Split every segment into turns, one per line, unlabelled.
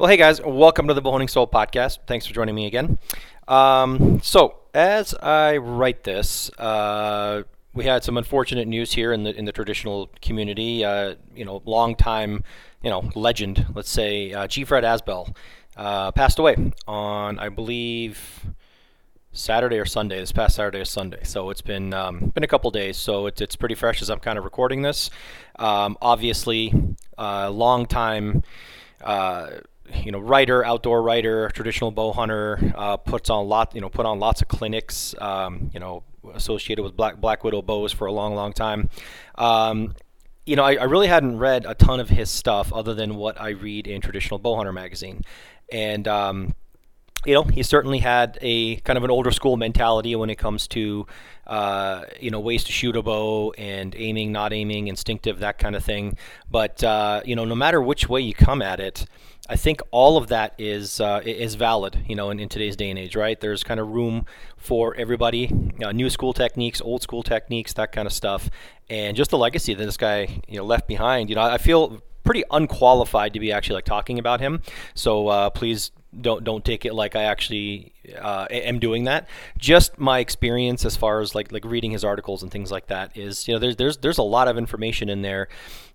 Well, hey guys, welcome to the Bowhunting Soul podcast. Thanks for joining me again. Um, so, as I write this, uh, we had some unfortunate news here in the in the traditional community. Uh, you know, long time, you know, legend. Let's say uh, G. Fred Asbell uh, passed away on, I believe, Saturday or Sunday. This past Saturday or Sunday. So it's been um, been a couple days. So it's it's pretty fresh as I'm kind of recording this. Um, obviously, uh, long time. You know, writer, outdoor writer, traditional bow hunter, uh, puts on lot, you know, put on lots of clinics, um, you know, associated with black black widow bows for a long, long time. Um, you know, I, I, really hadn't read a ton of his stuff other than what I read in traditional bow hunter magazine, and um, you know, he certainly had a kind of an older school mentality when it comes to, uh, you know, ways to shoot a bow and aiming, not aiming, instinctive, that kind of thing. But uh, you know, no matter which way you come at it, I think all of that is uh, is valid, you know, in, in, today's day and age, right? There's kind of room for everybody, uh, new school techniques, old school techniques, that kind of stuff, and just the legacy that this guy, you know, left behind. You know, I feel pretty unqualified to be actually like talking about him. So uh, please don't don't take it like I actually uh, am doing that. Just my experience as far as like like reading his articles and things like that is you know there's there's there's a lot of information in there,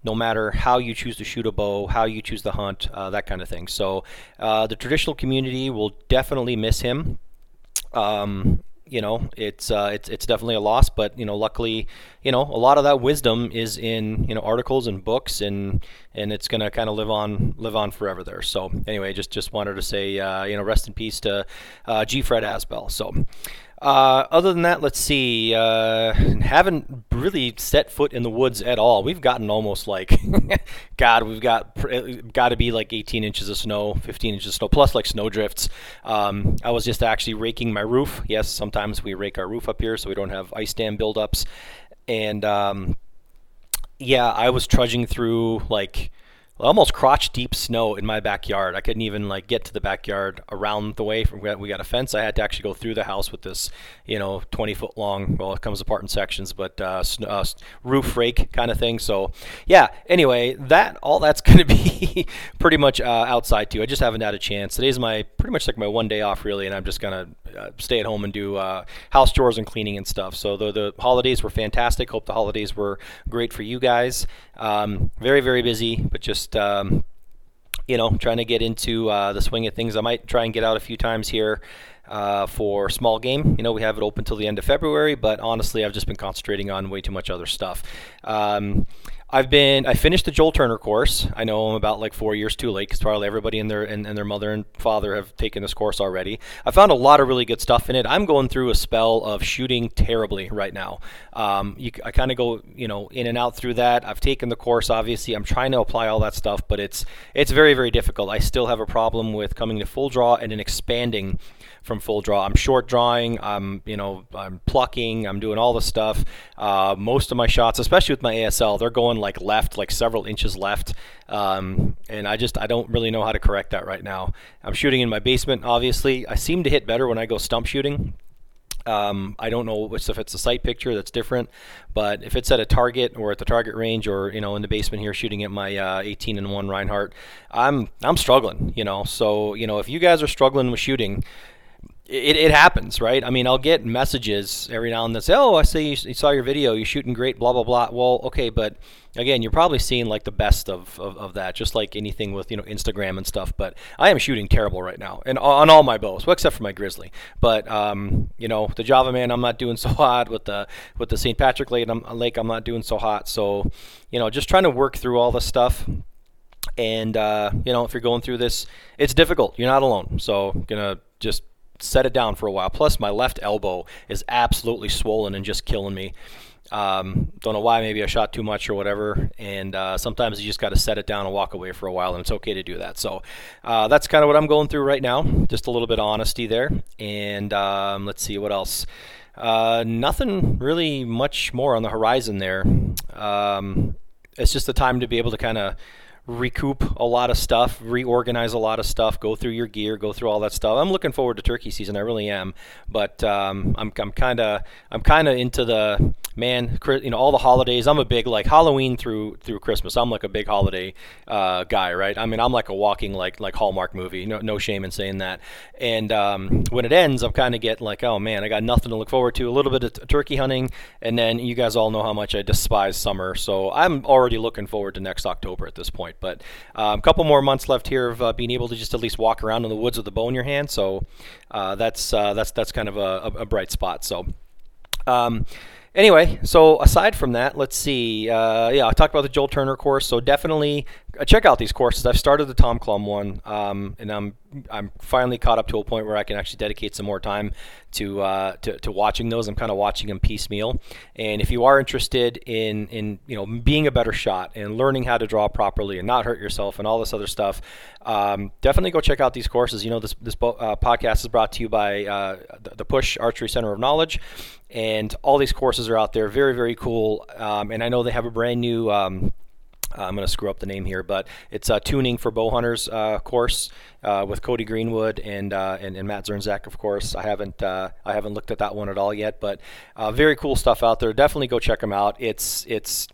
no matter how you choose to shoot a bow, how you choose to hunt, uh, that kind of thing. So uh, the traditional community will definitely miss him. Um, you know, it's uh, it's it's definitely a loss. But you know, luckily, you know, a lot of that wisdom is in you know articles and books, and and it's gonna kind of live on live on forever there. So anyway, just just wanted to say, uh, you know, rest in peace to uh, G. Fred Asbell. So. Uh, other than that, let's see. Uh, haven't really set foot in the woods at all. We've gotten almost like, God, we've got got to be like 18 inches of snow, 15 inches of snow, plus like snow drifts. Um, I was just actually raking my roof. Yes, sometimes we rake our roof up here so we don't have ice dam buildups. And um, yeah, I was trudging through like almost crotch deep snow in my backyard. I couldn't even like get to the backyard around the way from we got a fence. I had to actually go through the house with this, you know, 20 foot long. Well, it comes apart in sections, but uh, uh, roof rake kind of thing. So yeah. Anyway, that all that's going to be pretty much uh, outside too. I just haven't had a chance. Today's my pretty much like my one day off really, and I'm just gonna uh, stay at home and do uh, house chores and cleaning and stuff. So the the holidays were fantastic. Hope the holidays were great for you guys. Um, very very busy, but just just um, you know trying to get into uh, the swing of things. I might try and get out a few times here. Uh, for small game. You know, we have it open till the end of February, but honestly, I've just been concentrating on way too much other stuff. Um, I've been I finished the Joel Turner course. I know I'm about like four years too late because probably everybody and their and, and, their mother and father have taken this course already. I found a lot of really good stuff in it. I'm going through a spell of shooting terribly right now. Um, you, I kind of go you know in and out through that. I've taken the course. Obviously, I'm trying to apply all that stuff, but it's it's very very difficult. I still have a problem with coming to full draw and then expanding from full draw. I'm short drawing. I'm you know I'm plucking. I'm doing all the stuff. Uh, most of my shots, especially with my ASL, they're going like left, like several inches left. Um, and I just I don't really know how to correct that right now. I'm shooting in my basement. Obviously, I seem to hit better when I go stump shooting. Um, I don't know if it's a sight picture that's different, but if it's at a target or at the target range or you know in the basement here shooting at my uh, 18 and one Rinehart, I'm I'm struggling. You know, so you know if you guys are struggling with shooting, it, it happens, right? I mean, I'll get messages every now and then say, "Oh, I see you, you, saw your video. You're shooting great." Blah blah blah. Well, okay, but again, you're probably seeing like the best of, of, of, that, just like anything with you know Instagram and stuff. But I am shooting terrible right now, and on all my bows, well, except for my Grizzly. But um, you know, the Java Man, I'm not doing so hot with the with the St. Patrick Lake. I'm, Lake, I'm not doing so hot. So, you know, just trying to work through all this stuff. And uh, you know, if you're going through this, it's difficult. You're not alone. So, gonna just set it down for a while. Plus, my left elbow is absolutely swollen and just killing me. Um, don't know why. Maybe I shot too much or whatever. And uh, sometimes you just got to set it down and walk away for a while, and it's okay to do that. So uh, that's kind of what I'm going through right now. Just a little bit of honesty there. And um, let's see what else. Uh, nothing really much more on the horizon there. Um, it's just the time to be able to kind of recoup a lot of stuff, reorganize a lot of stuff, go through your gear, go through all that stuff. I'm looking forward to turkey season. I really am, but um, I'm kind of I'm kind of into the man, you know, all the holidays. I'm a big like Halloween through through Christmas. I'm like a big holiday uh, guy, right? I mean, I'm like a walking like like Hallmark movie. No, no shame in saying that. And um, when it ends, I'm kind of get like, oh man, I got nothing to look forward to. A little bit of t- turkey hunting, and then you guys all know how much I despise summer. So I'm already looking forward to next October at this point. But a um, couple more months left here of uh, being able to just at least walk around in the woods with a bow in your hand. So uh, that's uh, that's that's kind of a, a, bright spot. So. Um, anyway, so aside from that, let's see. Uh, yeah, I talked about the Joel Turner course. So definitely uh, check out these courses. I've started the Tom Clum one, um, and I'm I'm finally caught up to a point where I can actually dedicate some more time to uh, to, to, watching those. I'm kind of watching them piecemeal. And if you are interested in in you know being a better shot and learning how to draw properly and not hurt yourself and all this other stuff, um, definitely go check out these courses. You know this this uh, podcast is brought to you by uh, the Push Archery Center of Knowledge, and all these courses are out there. Very very cool. Um, and I know they have a brand new. Um, I'm going to screw up the name here, but it's a tuning for bow hunters uh, course uh, with Cody Greenwood and, uh, and, and Matt Zirnsak, of course. I haven't uh, I haven't looked at that one at all yet, but uh, very cool stuff out there. Definitely go check them out. It's it's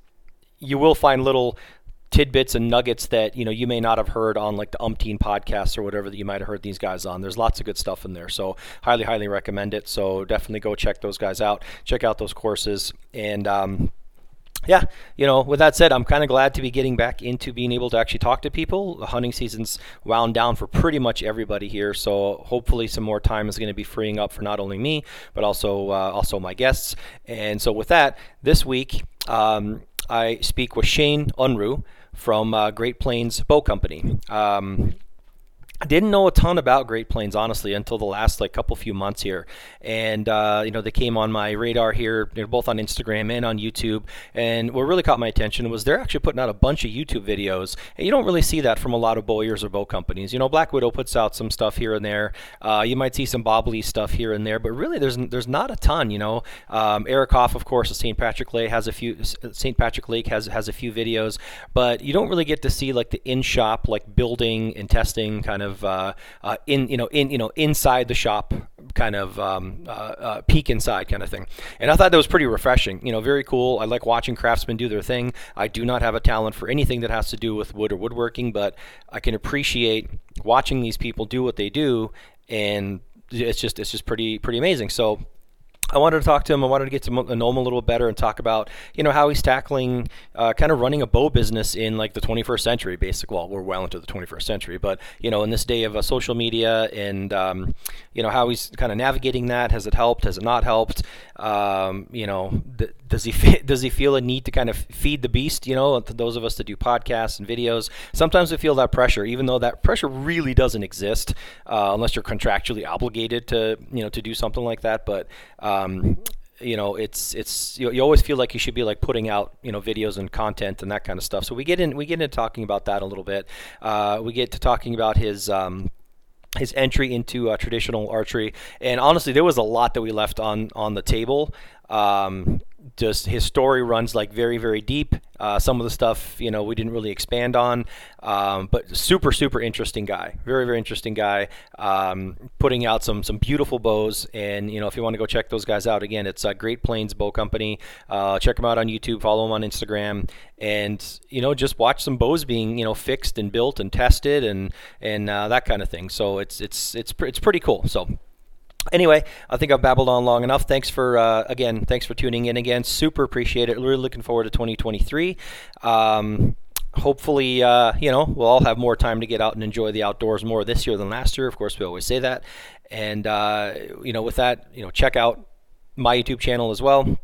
you will find little tidbits and nuggets that you know you may not have heard on like the umpteen podcasts or whatever that you might have heard these guys on there's lots of good stuff in there so highly highly recommend it so definitely go check those guys out check out those courses and um, yeah, you know, with that said, I'm kind of glad to be getting back into being able to actually talk to people. The hunting season's wound down for pretty much everybody here, so hopefully some more time is going to be freeing up for not only me but also uh, also my guests. And so with that, this week um, I speak with Shane Unruh from uh, Great Plains Bow Company. Um, I didn't know a ton about Great Plains honestly until the last like couple few months here, and uh, you know they came on my radar here, you know, both on Instagram and on YouTube. And what really caught my attention was they're actually putting out a bunch of YouTube videos, and you don't really see that from a lot of bowyers or bow companies. You know, Black Widow puts out some stuff here and there. Uh, you might see some Bob stuff here and there, but really there's there's not a ton. You know, um, Eric Hoff, of course, of St. Patrick Lake has a few. St. Patrick Lake has has a few videos, but you don't really get to see like the in shop like building and testing kind of of uh, uh, in you know in you know inside the shop kind of um, uh, uh, peek inside kind of thing. And I thought that was pretty refreshing. You know, very cool. I like watching craftsmen do their thing. I do not have a talent for anything that has to do with wood or woodworking, but I can appreciate watching these people do what they do, and it's just it's just pretty pretty amazing. So I wanted to talk to him. I wanted to get to know him a little better and talk about, you know, how he's tackling uh, kind of running a bow business in like the 21st century, basically. Well, we're well into the 21st century, but, you know, in this day of uh, social media and, um, you know, how he's kind of navigating that. Has it helped? Has it not helped? Um, you know, does he does he feel a need to kind of feed the beast? You know, to those of us that do podcasts and videos, sometimes we feel that pressure, even though that pressure really doesn't exist uh, unless you're contractually obligated to, you know, to do something like that. But um, you know it's it's you, you, always feel like you should be like putting out you know videos and content and that kind of stuff so we get in we get into talking about that a little bit uh, we get to talking about his um, his entry into uh, traditional archery and honestly there was a lot that we left on on the table um, just his story runs like very very deep. Uh, some of the stuff you know we didn't really expand on um, but super super interesting guy. Very very interesting guy. Um, putting out some some beautiful bows. And you know if you want to go check those guys out again it's uh, great plains bow company. Uh, check them out on youtube follow them on instagram. And you know just watch some bows being you know fixed and built and tested and and uh, that kind of thing. So it's it's it's, it's pretty cool. So Anyway, I think I've babbled on long enough. Thanks for uh, again, thanks for tuning in again. Super appreciate it. Really looking forward to 2023. Um, hopefully, uh, you know, we'll all have more time to get out and enjoy the outdoors more this year than last year. Of course, we always say that. And uh, you know, with that, you know, check out my YouTube channel as well,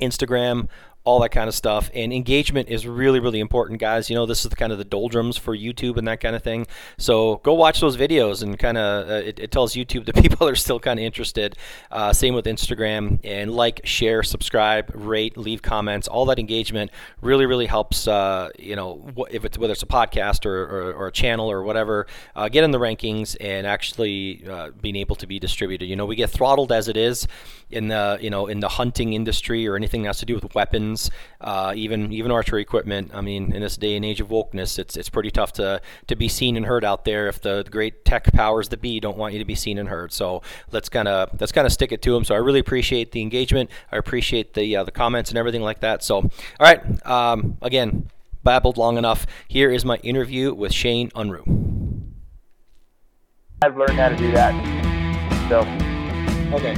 Instagram, all that kind of stuff. And engagement is really, really important, guys. You know, this is the kind of the doldrums for YouTube and that kind of thing. So go watch those videos and kind of uh, it, it, tells YouTube that people are still kind of interested. Uh, same with Instagram and like, share, subscribe, rate, leave comments. All that engagement really, really helps. Uh, you know, if it's whether it's a podcast or, or, or a channel or whatever, uh, get in the rankings and actually uh, being able to be distributed. You know, we get throttled as it is in the you know in the hunting industry or anything that has to do with weapons
guns, uh, even even archery equipment. I mean, in this day and age of wokeness, it's it's pretty tough to to be seen and heard out there if the great tech powers that be don't want you to be seen and heard. So let's kind of let's kind of stick it to them. So I really appreciate the engagement. I appreciate the uh, the comments and everything like that. So all right, um, again, babbled long enough. Here is my interview with Shane Unruh.
I've learned how to do that. So
okay,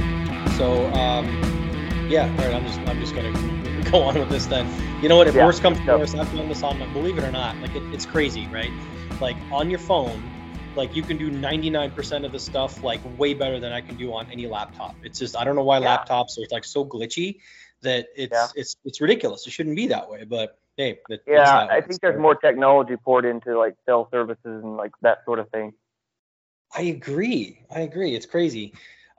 so um, yeah, all right. I'm just I'm just gonna go on with this then. You know what? If yeah, worst comes to worst, I've done this on. my Believe it or not, like it, it's crazy, right? Like on your phone, like you can do 99% of the stuff like way better than I can do on any laptop. It's just I don't know why yeah. laptops are like so glitchy that it's yeah. it's it's ridiculous. It shouldn't be that way, but hey,
it, yeah, I think there's more technology poured into like cell services and like that sort of thing.
I agree. I agree. It's crazy.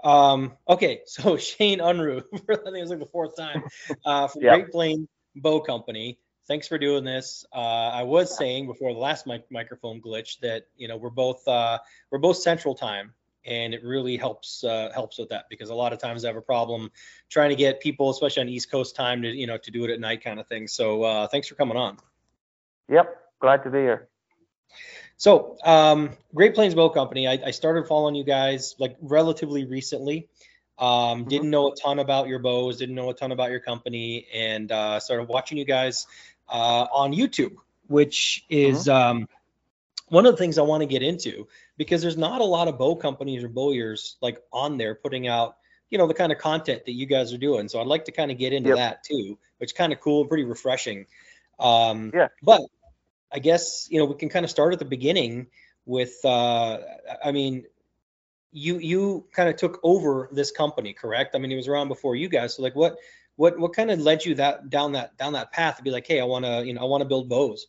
Um, okay, so Shane Unruh, I think it was like the fourth time, uh, from yep. Great Plains Bow Company. Thanks for doing this. Uh, I was saying before the last mic- microphone glitch that you know we're both uh, we're both Central Time, and it really helps uh, helps with that because a lot of times I have a problem trying to get people, especially on East Coast time, to you know to do it at night kind of thing. So uh, thanks for coming on.
Yep, glad to be here.
So, um, Great Plains Bow Company, I, I, started following you guys like relatively recently. Um, mm-hmm. Didn't know a ton about your bows, didn't know a ton about your company, and uh, started watching you guys uh, on YouTube, which is mm-hmm. um, one of the things I want to get into because there's not a lot of bow companies or bowyers like on there putting out you know the kind of content that you guys are doing. So I'd like to kind of get into yep. that too, which is kind of cool, pretty refreshing. Um, yeah. But I guess you know we can kind of start at the beginning with. Uh, I mean, you you kind of took over this company, correct? I mean, it was around before you guys. So like, what what what kind of led you that down that down that path to be like, hey, I want to you know I want to build bows.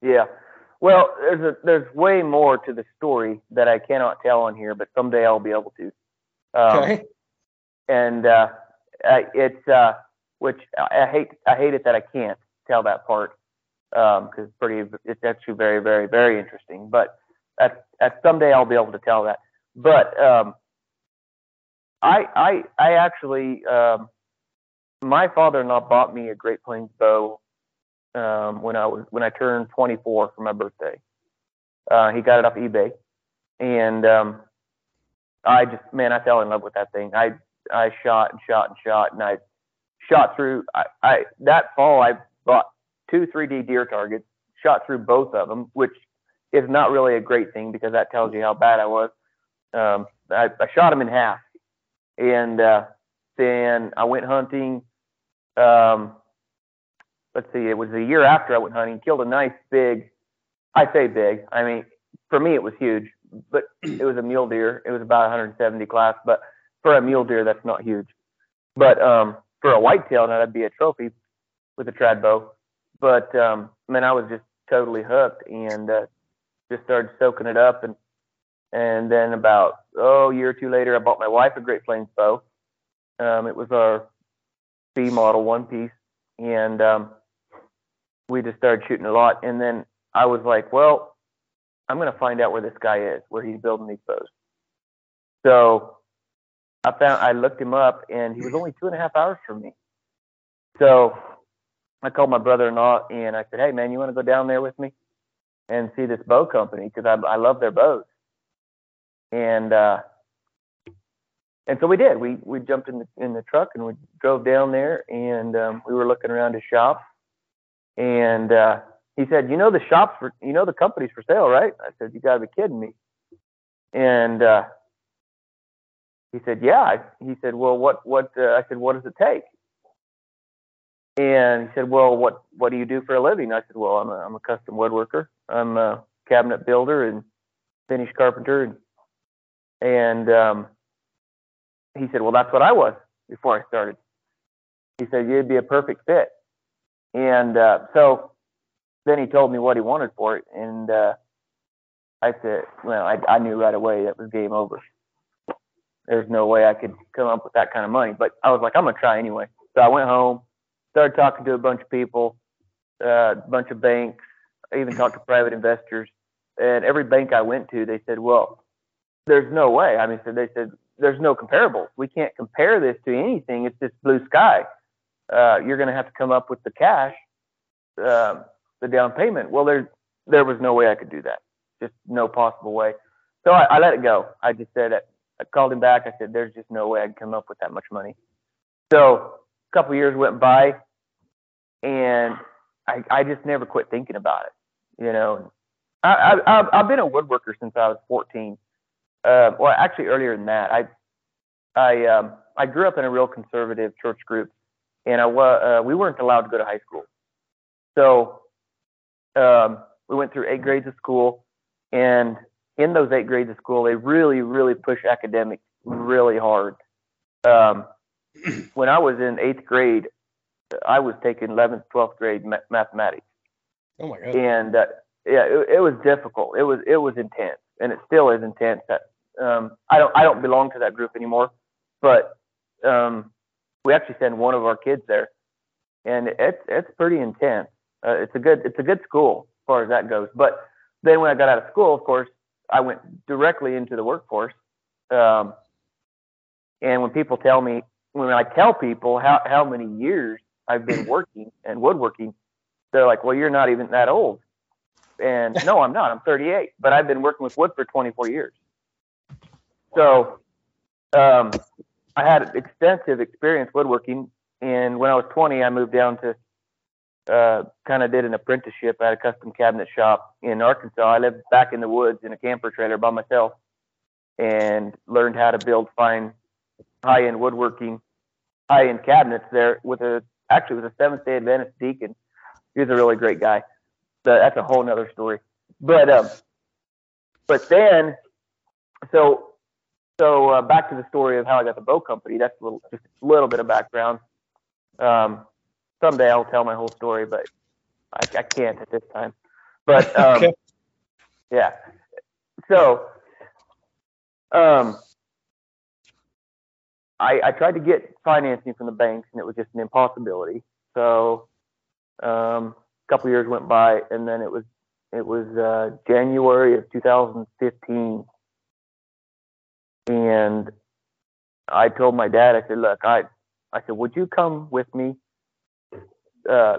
Yeah. Well, there's a there's way more to the story that I cannot tell on here, but someday I'll be able to. Um, okay. And uh, it's uh, which I hate I hate it that I can't tell that part because um, pretty it's actually very very very interesting. But at at someday I'll be able to tell that. But um, I I I actually um, my father-in-law bought me a Great Plains bow um, when I was when I turned 24 for my birthday. Uh, he got it off eBay, and um, I just man I fell in love with that thing. I I shot and shot and shot and I shot through. I, I that fall I bought two 3D deer targets, shot through both of them, which is not really a great thing because that tells you how bad I was. Um, I, I shot them in half, and uh, then I went hunting. Um, let's see, it was a year after I went hunting, killed a nice big. I say big. I mean, for me it was huge, but it was a mule deer. It was about 170 class, but for a mule deer, that's not huge. But um, for a whitetail, that'd be a trophy with a trad bow. But um, man, I was just totally hooked and uh, just started soaking it up. And and then about oh a year or two later, I bought my wife a Great Plains bow. Um, it was our C model one piece, and um, we just started shooting a lot. And then I was like, well, I'm gonna find out where this guy is, where he's building these bows. So I found I looked him up, and he was only two and a half hours from me. So I called my brother-in-law and I said, "Hey, man, you want to go down there with me and see this bow company because I I love their bows." And uh, and so we did. We we jumped in the in the truck and we drove down there and um, we were looking around his shop. And uh, he said, "You know the shops for you know the company's for sale, right?" I said, "You got to be kidding me." And uh, he said, "Yeah." He said, "Well, what what?" Uh, I said, "What does it take?" And he said, "Well, what what do you do for a living?" I said, "Well, I'm a I'm a custom woodworker. I'm a cabinet builder and finish carpenter." And, and um, he said, "Well, that's what I was before I started." He said, "You'd be a perfect fit." And uh, so then he told me what he wanted for it, and uh, I said, "Well, I, I knew right away that was game over. There's no way I could come up with that kind of money." But I was like, "I'm gonna try anyway." So I went home started talking to a bunch of people, uh, a bunch of banks, I even talked to private investors. And every bank I went to, they said, well, there's no way. I mean, so they said, there's no comparables. We can't compare this to anything. It's just blue sky. uh, you're going to have to come up with the cash, uh, the down payment. Well, there there was no way I could do that. Just no possible way. So I, I let it go. I just said I called him back. I said, "There's just no way I'd come up with that much money." So a couple years went by, and I I just never quit thinking about it. You know, I, I I've been a woodworker since I was 14. Uh, well, actually earlier than that. I I um, I grew up in a real conservative church group, and I uh, we weren't allowed to go to high school. So um, we went through eight grades of school, and in those eight grades of school, they really, really push academics really hard. Um, when I was in eighth grade, I was taking 11th, 12th grade ma- mathematics.
Oh my god!
And uh, yeah, it, it, was difficult. It was it was intense, and it still is intense. That um, I don't I don't belong to that group anymore, but um, we actually send one of our kids there, and it's it's pretty intense. Uh, it's a good it's a good school as far as that goes. But then when I got out of school, of course, I went directly into the workforce. Um, and when people tell me, when I tell people how how many years I've been working and woodworking, they're like, "Well, you're not even that old." And no, I'm not. I'm 38, but I've been working with wood for 24 years. So um, I had extensive experience woodworking, and when I was 20, I moved down to uh, kind of did an apprenticeship at a custom cabinet shop in Arkansas. I lived back in the woods in a camper trailer by myself, and learned how to build fine, high-end woodworking, high-end cabinets there with a actually with a Seventh Day Adventist deacon. He was a really great guy. So that's a whole nother story. But um, but then, so so uh, back to the story of how I got the boat company. That's a little, just a little bit of background. Um, someday I'll tell my whole story, but I, I can't at this time. But um, okay. yeah, so um, I, I tried to get financing from the banks, and it was just an impossibility. So um, a couple years went by, and then it was it was uh, January of 2015 and I told my dad, I said, look, I, I said, would you come with me uh,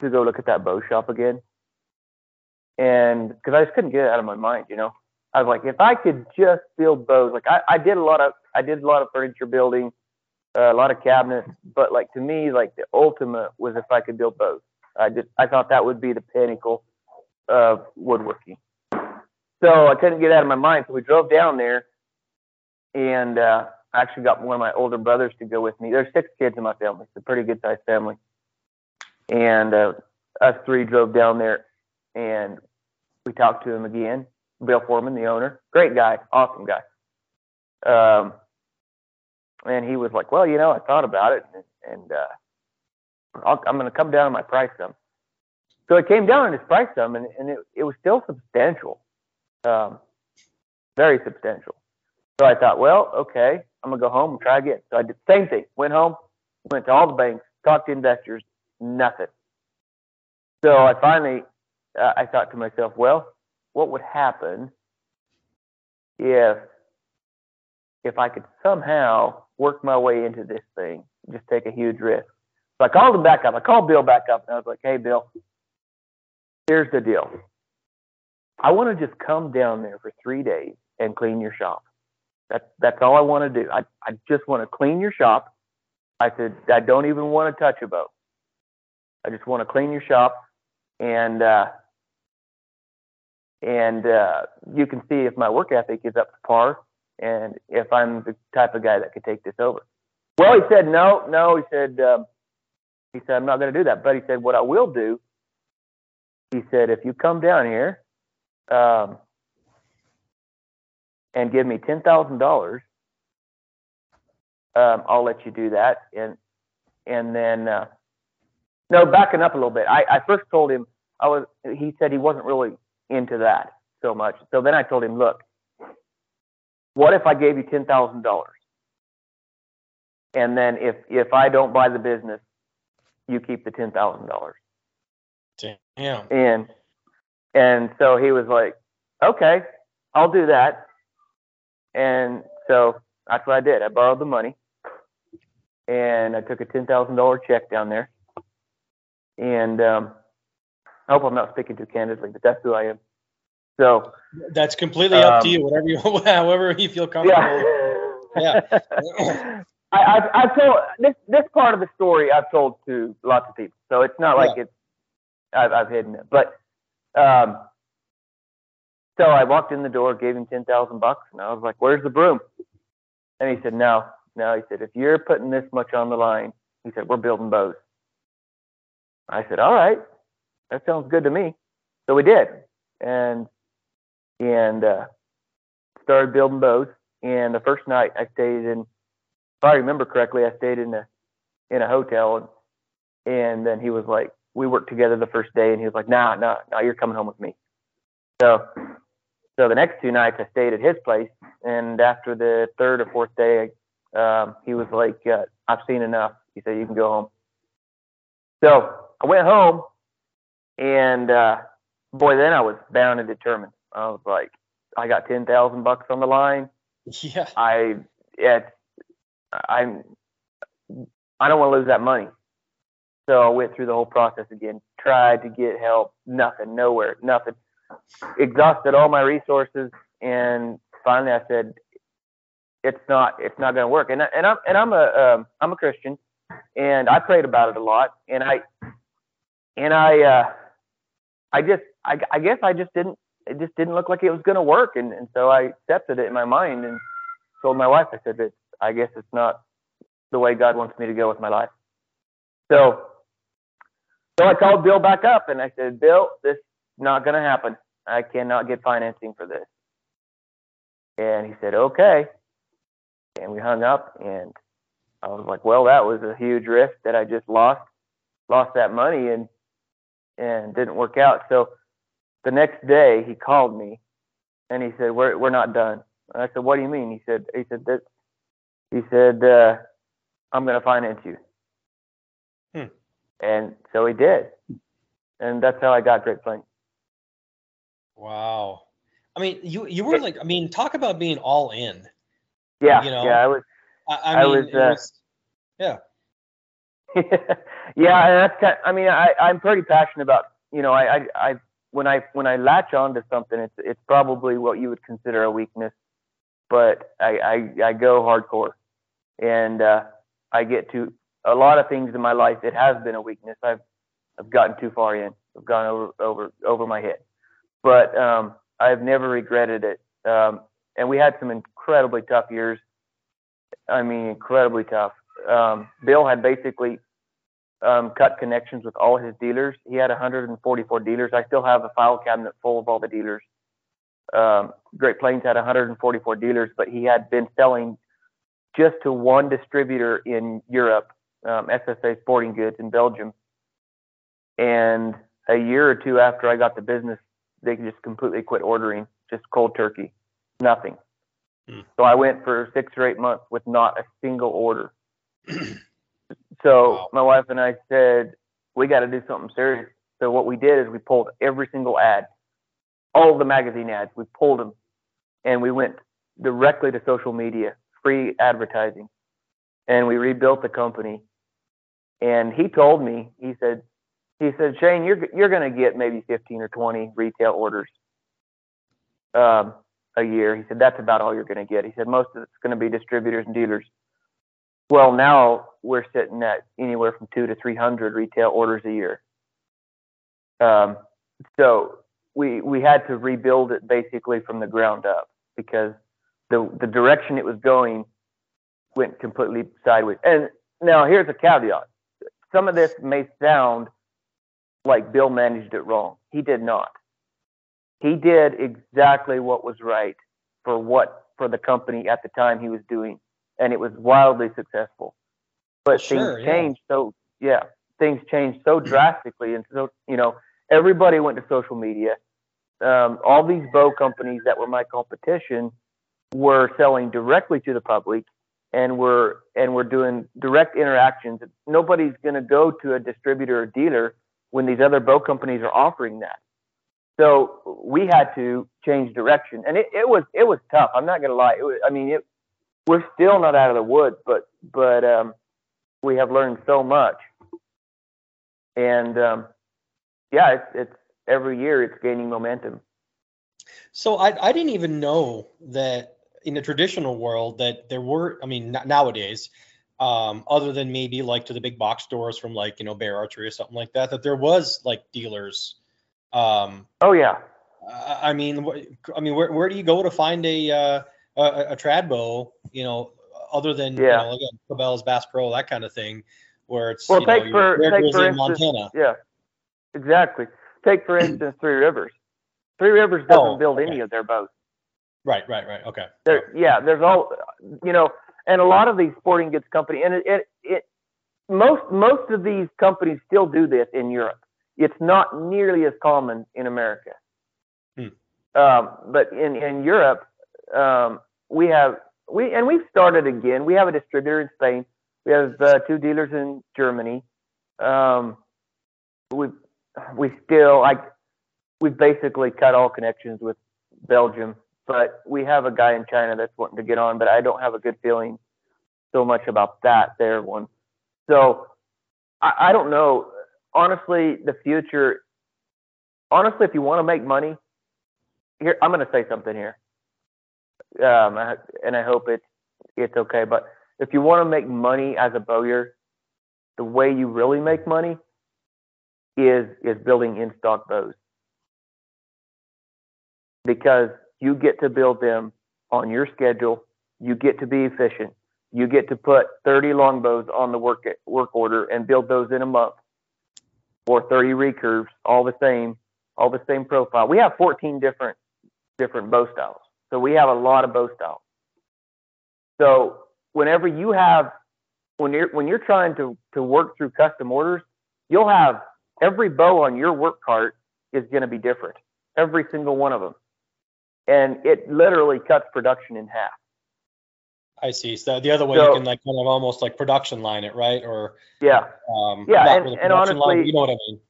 to go look at that bow shop again? And because I just couldn't get it out of my mind, you know, I was like, if I could just build bows, like I, I did a lot of, I did a lot of furniture building, uh, a lot of cabinets, but like to me, like the ultimate was if I could build bows. I just, I thought that would be the pinnacle of woodworking. So I couldn't get out of my mind. So we drove down there and uh, I actually got one of my older brothers to go with me. There's six kids in my family. It's a pretty good sized family. And uh, us three drove down there and we talked to him again. Bill Foreman, the owner, great guy, awesome guy. Um, and he was like, "Well, you know, I thought about it, and, and uh, i am going to come down on my price some." So it came down on his price some, and, and it, it was still substantial, um, very substantial. So I thought, well, okay, I'm gonna go home and try again. So I did the same thing. Went home, went to all the banks, talked to investors, nothing. So I finally, uh, I thought to myself, well, what would happen if if I could somehow work my way into this thing, just take a huge risk. So I called him back up. I called Bill back up and I was like, hey, Bill, here's the deal. I want to just come down there for three days and clean your shop. That's that's all I want to do. I I just want to clean your shop. I said I don't even want to touch a boat. I just want to clean your shop, and uh, and uh, you can see if my work ethic is up to par, and if I'm the type of guy that could take this over. Well, he said no, no. He said um, he said I'm not going to do that. But he said what I will do. He said if you come down here, um, and give me ten thousand dollars, um, I'll let you do that. And and then uh, no, backing up a little bit. I, I first told him I was. He said he wasn't really into that so much. So then I told him, look, what if I gave you ten thousand dollars? And then if if I don't buy the business, you keep the ten thousand dollars.
Damn.
And and so he was like, okay, I'll do that. And so that's what I did. I borrowed the money and I took a ten thousand dollar check down there. And um, I hope I'm not speaking too candidly, but that's who I am. So
that's completely up um, to you. Whatever you, however you feel comfortable.
Yeah. yeah. I, I've, I've told this this part of the story I've told to lots of people, so it's not like yeah. it's I've, I've hidden it. But um, so I walked in the door, gave him ten thousand bucks, and I was like, "Where's the broom?" And he said, "No, no." He said, "If you're putting this much on the line," he said, "We're building bows." I said, "All right, that sounds good to me." So we did, and and uh, started building boats. And the first night I stayed in, if I remember correctly, I stayed in a in a hotel, and and then he was like, we worked together the first day, and he was like, "Nah, nah, nah, you're coming home with me." So so the next two nights I stayed at his place, and after the third or fourth day, um, he was like, uh, "I've seen enough." He said, "You can go home." So I went home, and uh, boy, then I was bound and determined. I was like, I got ten thousand bucks on the line.
Yeah.
I it's I'm I don't want to lose that money. So I went through the whole process again, tried to get help, nothing, nowhere, nothing exhausted all my resources, and finally I said, "It's not, it's not going to work." And I, and I'm and I'm a um, I'm a Christian, and I prayed about it a lot, and I and I uh, I just I, I guess I just didn't it just didn't look like it was going to work, and and so I accepted it in my mind and told my wife I said that I guess it's not the way God wants me to go with my life. So so I called Bill back up and I said, Bill, this is not going to happen. I cannot get financing for this. And he said, okay. And we hung up and I was like, well, that was a huge risk that I just lost, lost that money and, and didn't work out. So the next day he called me and he said, we're, we're not done. And I said, what do you mean? He said, he said that, he said, uh, I'm going to finance you. Hmm. And so he did. And that's how I got Great Plains.
Wow. I mean, you you were like, I mean, talk about being all in.
Yeah. You know. Yeah, I was.
I, I, I was, uh, was. Yeah.
yeah, and that's kind. I mean, I I'm pretty passionate about. You know, I I, I when I when I latch onto something, it's it's probably what you would consider a weakness, but I I, I go hardcore, and uh, I get to a lot of things in my life. It has been a weakness. I've I've gotten too far in. I've gone over over over my head but um, I've never regretted it. Um, and we had some incredibly tough years. I mean, incredibly tough. Um, Bill had basically um, cut connections with all his dealers. He had 144 dealers. I still have a file cabinet full of all the dealers. Um, Great Plains had 144 dealers, but he had been selling just to one distributor in Europe, um, SSA Sporting Goods in Belgium. And a year or two after I got the business they just completely quit ordering, just cold turkey, nothing. Hmm. So I went for six or eight months with not a single order. so wow. my wife and I said, we got to do something serious. So what we did is we pulled every single ad, all the magazine ads, we pulled them and we went directly to social media, free advertising. And we rebuilt the company. And he told me, he said, he said, Shane, you're you're going to get maybe 15 or 20 retail orders um, a year. He said that's about all you're going to get. He said most of it's going to be distributors and dealers. Well, now we're sitting at anywhere from two to 300 retail orders a year. Um, so we we had to rebuild it basically from the ground up because the the direction it was going went completely sideways. And now here's a caveat: some of this may sound like Bill managed it wrong. He did not. He did exactly what was right for what for the company at the time he was doing, and it was wildly successful. But sure, things changed yeah. so yeah, things changed so drastically, and so you know everybody went to social media. Um, all these bow companies that were my competition were selling directly to the public and we're and we're doing direct interactions. Nobody's going to go to a distributor or dealer when these other boat companies are offering that. So we had to change direction, and it, it was it was tough. I'm not gonna lie. It was, I mean, it, we're still not out of the woods, but but um, we have learned so much, and um, yeah, it's it's every year it's gaining momentum.
So I I didn't even know that in the traditional world that there were I mean nowadays um, other than maybe like to the big box stores from like you know Bear Archery or something like that that there was like dealers. Um,
oh yeah.
I mean, I mean, where, where do you go to find a uh, a, a trad bow? You know, other than yeah. you know, again, Cabela's Bass Pro, that kind of thing, where it's
well,
you
take
know,
for take for instance, Montana. Yeah, exactly. Take for instance Three Rivers. Three Rivers doesn't oh, build okay. any of their boats.
Right, right, right. Okay.
There, yeah, there's all you know, and a lot of these sporting goods company, and it, it, it most most of these companies still do this in Europe. It's not nearly as common in America. Hmm. Um, but in in Europe, um, we have we and we've started again. We have a distributor in Spain. We have uh, two dealers in Germany. Um, we we still like we've basically cut all connections with Belgium but we have a guy in China that's wanting to get on, but I don't have a good feeling so much about that there one. So I, I don't know. Honestly, the future. Honestly, if you want to make money, here I'm going to say something here, um, and I hope it's it's okay. But if you want to make money as a bowyer, the way you really make money is is building in stock bows because you get to build them on your schedule. You get to be efficient. You get to put 30 longbows on the work work order and build those in a month, or 30 recurves, all the same, all the same profile. We have 14 different different bow styles, so we have a lot of bow styles. So whenever you have when you're when you're trying to to work through custom orders, you'll have every bow on your work cart is going to be different, every single one of them and it literally cuts production in half.
I see. So the other way so, you can like kind of almost like production line it, right? Or
yeah, um, yeah, and, and honestly, line,
you know what I mean.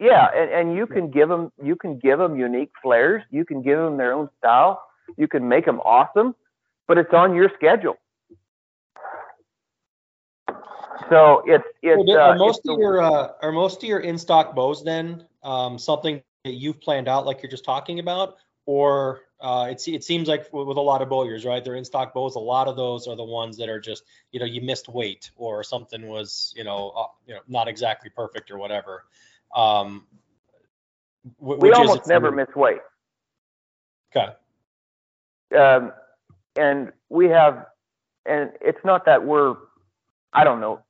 Yeah, and, and you can give them you can give them unique flares. You can give them their own style. You can make them awesome, but it's on your schedule. So it's it's
well, are uh, most it's of your uh, are most of your in stock bows then um, something that you've planned out like you're just talking about, or uh, it, it seems like with a lot of bowyers, right? They're in stock bows. A lot of those are the ones that are just, you know, you missed weight or something was, you know, uh, you know, not exactly perfect or whatever. Um,
we almost never miss weight.
Okay.
Um, and we have, and it's not that we're, I don't know.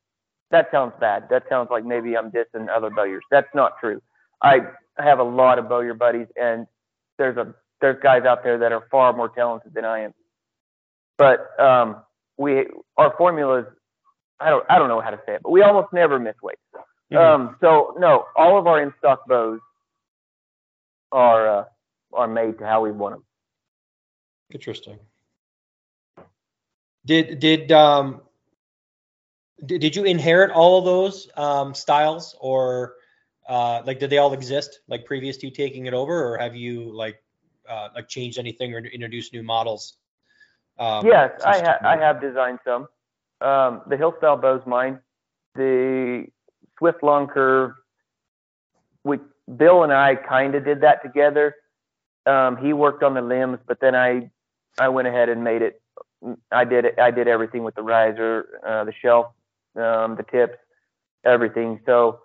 That sounds bad. That sounds like maybe I'm dissing other bowyers. That's not true. I have a lot of bowyer buddies, and there's a there's guys out there that are far more talented than I am. But um, we our formula is I don't I don't know how to say it, but we almost never miss weight. Mm-hmm. Um, so no, all of our in stock bows are uh, are made to how we want them.
Interesting. Did did um did, did you inherit all of those um, styles or uh, like did they all exist like previous to you taking it over or have you like uh, like changed anything or introduced new models?
Um, yes, I, ha- I have designed some. Um, the Hillstyle bow's mine. The Swift Long Curve, we Bill and I kind of did that together. Um, he worked on the limbs, but then I I went ahead and made it. I did it. I did everything with the riser, uh, the shelf, um, the tips, everything. So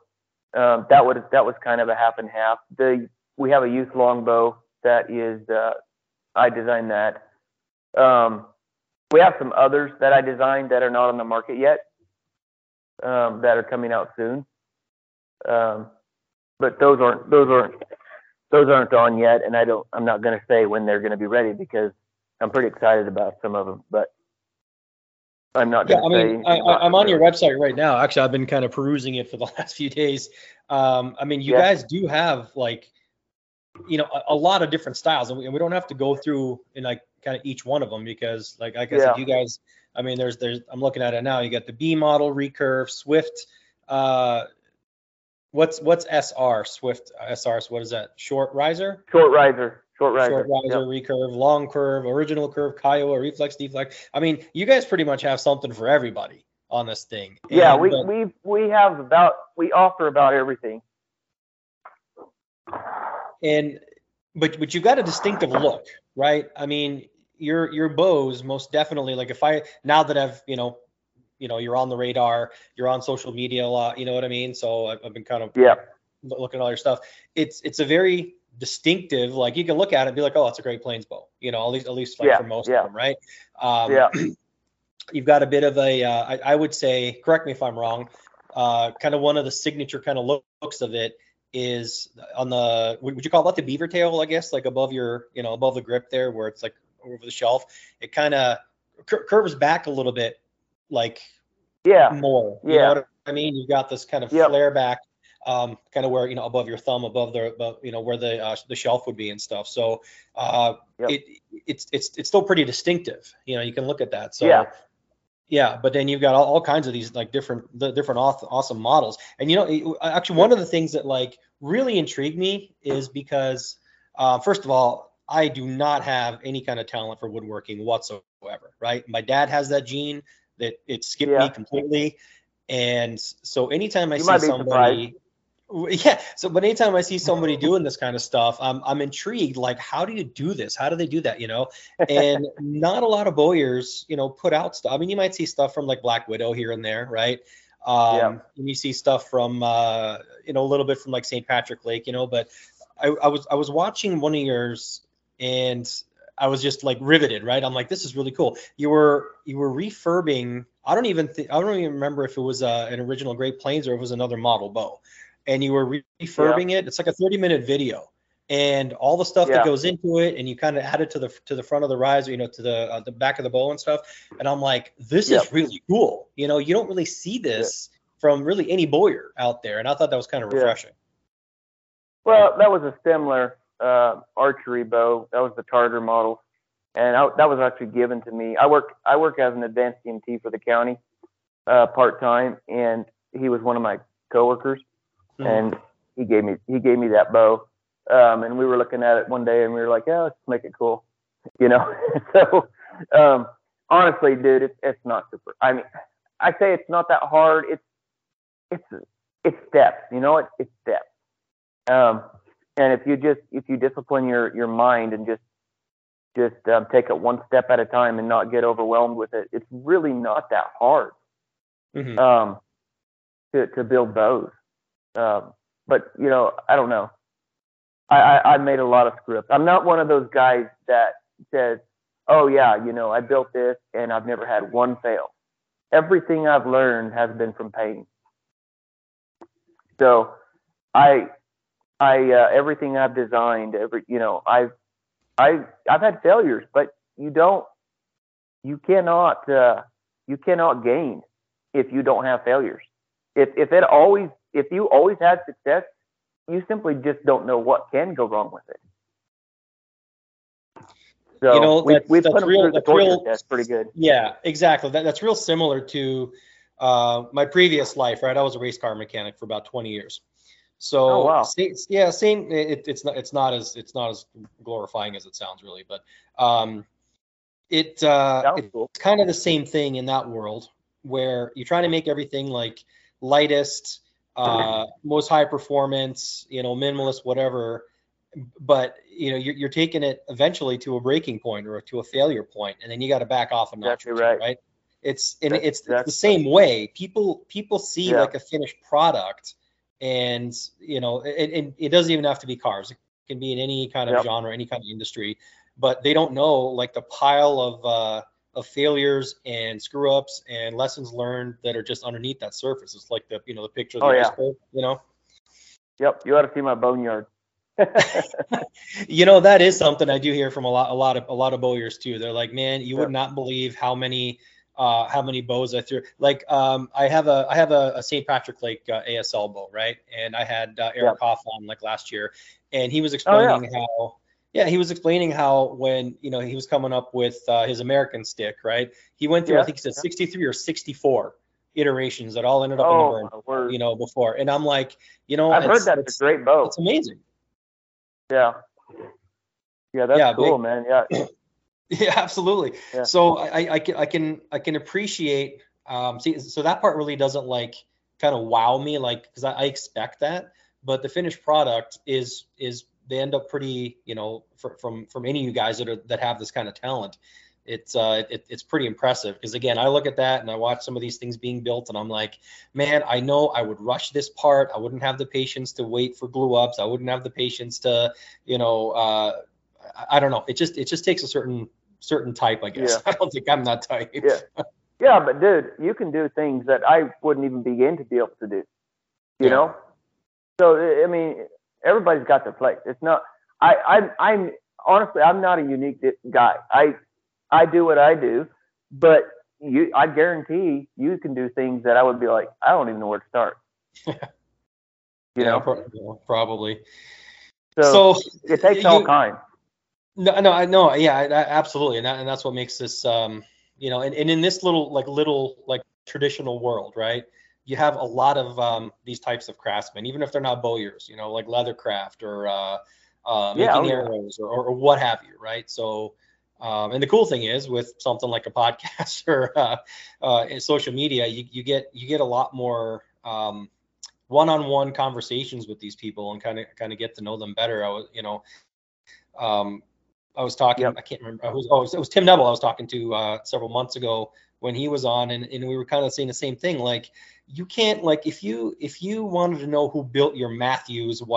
um, that was that was kind of a half and half. The we have a youth longbow that is uh, I designed that. Um, we have some others that I designed that are not on the market yet, um, that are coming out soon. Um, but those aren't those aren't those aren't on yet, and I don't I'm not going to say when they're going to be ready because I'm pretty excited about some of them, but I'm not. Yeah, I mean,
I, am on your website right now. Actually, I've been kind of perusing it for the last few days. Um, I mean, you yeah. guys do have like you know a, a, lot of different styles and we, and we don't have to go through in like kind of each one of them because like like I yeah. said you guys I mean there's there's I'm looking at it now you got the B model recurve Swift uh what's what's SR Swift SR so what is that short riser
short riser short riser
short riser yep. recurve long curve original curve Kiowa reflex deflex I mean you guys pretty much have something for everybody on this thing.
Yeah, and, we but, we we have about we offer about everything.
And but but you've got a distinctive look, right? I mean, your your bows most definitely like if I now that I've you know you know you're on the radar, you're on social media a lot, you know what I mean? So I've, I've been kind of
yeah
looking at all your stuff. It's it's a very distinctive. Like you can look at it and be like, oh, it's a Great Plains bow. You know, at least at least like yeah, for most yeah. of them, right?
Um, yeah.
you've got a bit of a, uh, I, I would say, correct me if I'm wrong. Uh, kind of one of the signature kind of looks of it is on the would you call that the beaver tail? I guess like above your, you know, above the grip there, where it's like over the shelf. It kind of cur- curves back a little bit, like
yeah,
more. You yeah. know what I mean? You've got this kind of yep. flare back um, kind of where you know above your thumb, above the above, you know where the uh, the shelf would be and stuff. So uh, yep. it it's it's it's still pretty distinctive. You know, you can look at that. So
yeah.
Yeah, but then you've got all, all kinds of these like different the different awesome models. And you know, actually, one of the things that like really intrigued me is because uh, first of all, I do not have any kind of talent for woodworking whatsoever. Right, my dad has that gene that it skipped yeah. me completely. And so anytime I you see somebody, yeah. So, but anytime I see somebody doing this kind of stuff, I'm I'm intrigued. Like, how do you do this? How do they do that? You know, and not a lot of bowyers, you know, put out stuff. I mean, you might see stuff from like Black Widow here and there, right? Um, yeah. And you see stuff from, uh, you know, a little bit from like St. Patrick Lake, you know. But I, I was I was watching one of yours, and I was just like riveted, right? I'm like, this is really cool. You were you were refurbing. I don't even think I don't even remember if it was uh, an original Great Plains or it was another model bow and you were refurbing yeah. it. It's like a 30 minute video and all the stuff yeah. that goes into it and you kind of add it to the to the front of the riser you know to the uh, the back of the bow and stuff and i'm like this yep. is really cool you know you don't really see this yeah. from really any bowyer out there and i thought that was kind of refreshing
well that was a similar uh, archery bow that was the tartar model and I, that was actually given to me i work i work as an advanced EMT for the county uh, part-time and he was one of my coworkers mm-hmm. and he gave me he gave me that bow. Um, and we were looking at it one day and we were like, yeah, let's make it cool, you know. so um, honestly, dude, it's it's not super. I mean, I say it's not that hard. It's it's it's steps, you know. It, it's steps. Um, and if you just if you discipline your your mind and just just um, take it one step at a time and not get overwhelmed with it, it's really not that hard mm-hmm. um, to to build bows. Um, but you know, I don't know. I, I I made a lot of screw ups. I'm not one of those guys that says, "Oh yeah, you know, I built this and I've never had one fail." Everything I've learned has been from pain. So, I I uh, everything I've designed, every you know, I've I I've had failures, but you don't you cannot uh, you cannot gain if you don't have failures. If if it always if you always had success, you simply just don't know what can go wrong with it. So you know, we, that's, we that's real, that's real, test pretty good.
Yeah, exactly. That, that's real similar to uh, my previous life, right? I was a race car mechanic for about 20 years. So
oh, wow.
yeah, same. It, it's not it's not as it's not as glorifying as it sounds really, but um, it uh, it's cool. kind of the same thing in that world where you're trying to make everything like lightest, uh, most high performance, you know, minimalist, whatever. But you know, you're, you're taking it eventually to a breaking point or to a failure point, and then you got to back off a notch,
exactly right.
right? It's and it's, it's the same way. People people see yeah. like a finished product, and you know, it, it, it, doesn't even have to be cars. It can be in any kind of yep. genre, any kind of industry, but they don't know like the pile of uh, of failures and screw ups and lessons learned that are just underneath that surface. It's like the you know the picture of the oh, yeah. you know.
Yep, you ought to see my boneyard.
you know that is something I do hear from a lot a lot of a lot of bowyers too. They're like, man, you would not believe how many uh, how many bows I threw. Like um, I have a I have a, a St. Patrick Lake uh, ASL bow, right? And I had uh, Eric yep. Hoff on like last year, and he was explaining oh, yeah. how yeah, he was explaining how when you know he was coming up with uh, his American stick, right? He went through, yeah, I think he said yeah. 63 or 64 iterations that all ended up oh, in the burn, you know, before. And I'm like, you know,
I've heard that it's, it's a great bow.
It's amazing.
Yeah. Yeah, that's yeah, cool, big, man. Yeah.
yeah, absolutely. Yeah. So I, I can I can I can appreciate Um, see, so that part really doesn't like kind of wow me, like because I, I expect that, but the finished product is is they end up pretty, you know, for, from from any of you guys that are that have this kind of talent, it's uh it, it's pretty impressive because again I look at that and I watch some of these things being built and I'm like man I know I would rush this part I wouldn't have the patience to wait for glue ups I wouldn't have the patience to you know uh I, I don't know it just it just takes a certain certain type I guess yeah. I don't think I'm that type
yeah yeah but dude you can do things that I wouldn't even begin to be able to do you yeah. know so I mean everybody's got their place it's not I I'm I'm honestly I'm not a unique guy I I do what I do, but you, I guarantee you can do things that I would be like, I don't even know where to start. you
yeah, know, pro- probably.
So, so, it takes you, all kinds.
No, no, I know. Yeah, I, I, absolutely, and, that, and that's what makes this, um, you know, and, and in this little, like, little, like, traditional world, right? You have a lot of um, these types of craftsmen, even if they're not bowyers, you know, like leathercraft or uh, uh, making yeah, oh, arrows or, or, or what have you, right? So um, and the cool thing is with something like a podcast or uh, uh, social media, you, you get you get a lot more um, one-on-one conversations with these people and kind of kind of get to know them better. I was, you know, um, I was talking. Yep. I can't remember. oh, it was, it was Tim Neville. I was talking to uh, several months ago when he was on, and, and we were kind of saying the same thing. Like, you can't like if you if you wanted to know who built your Mathews um,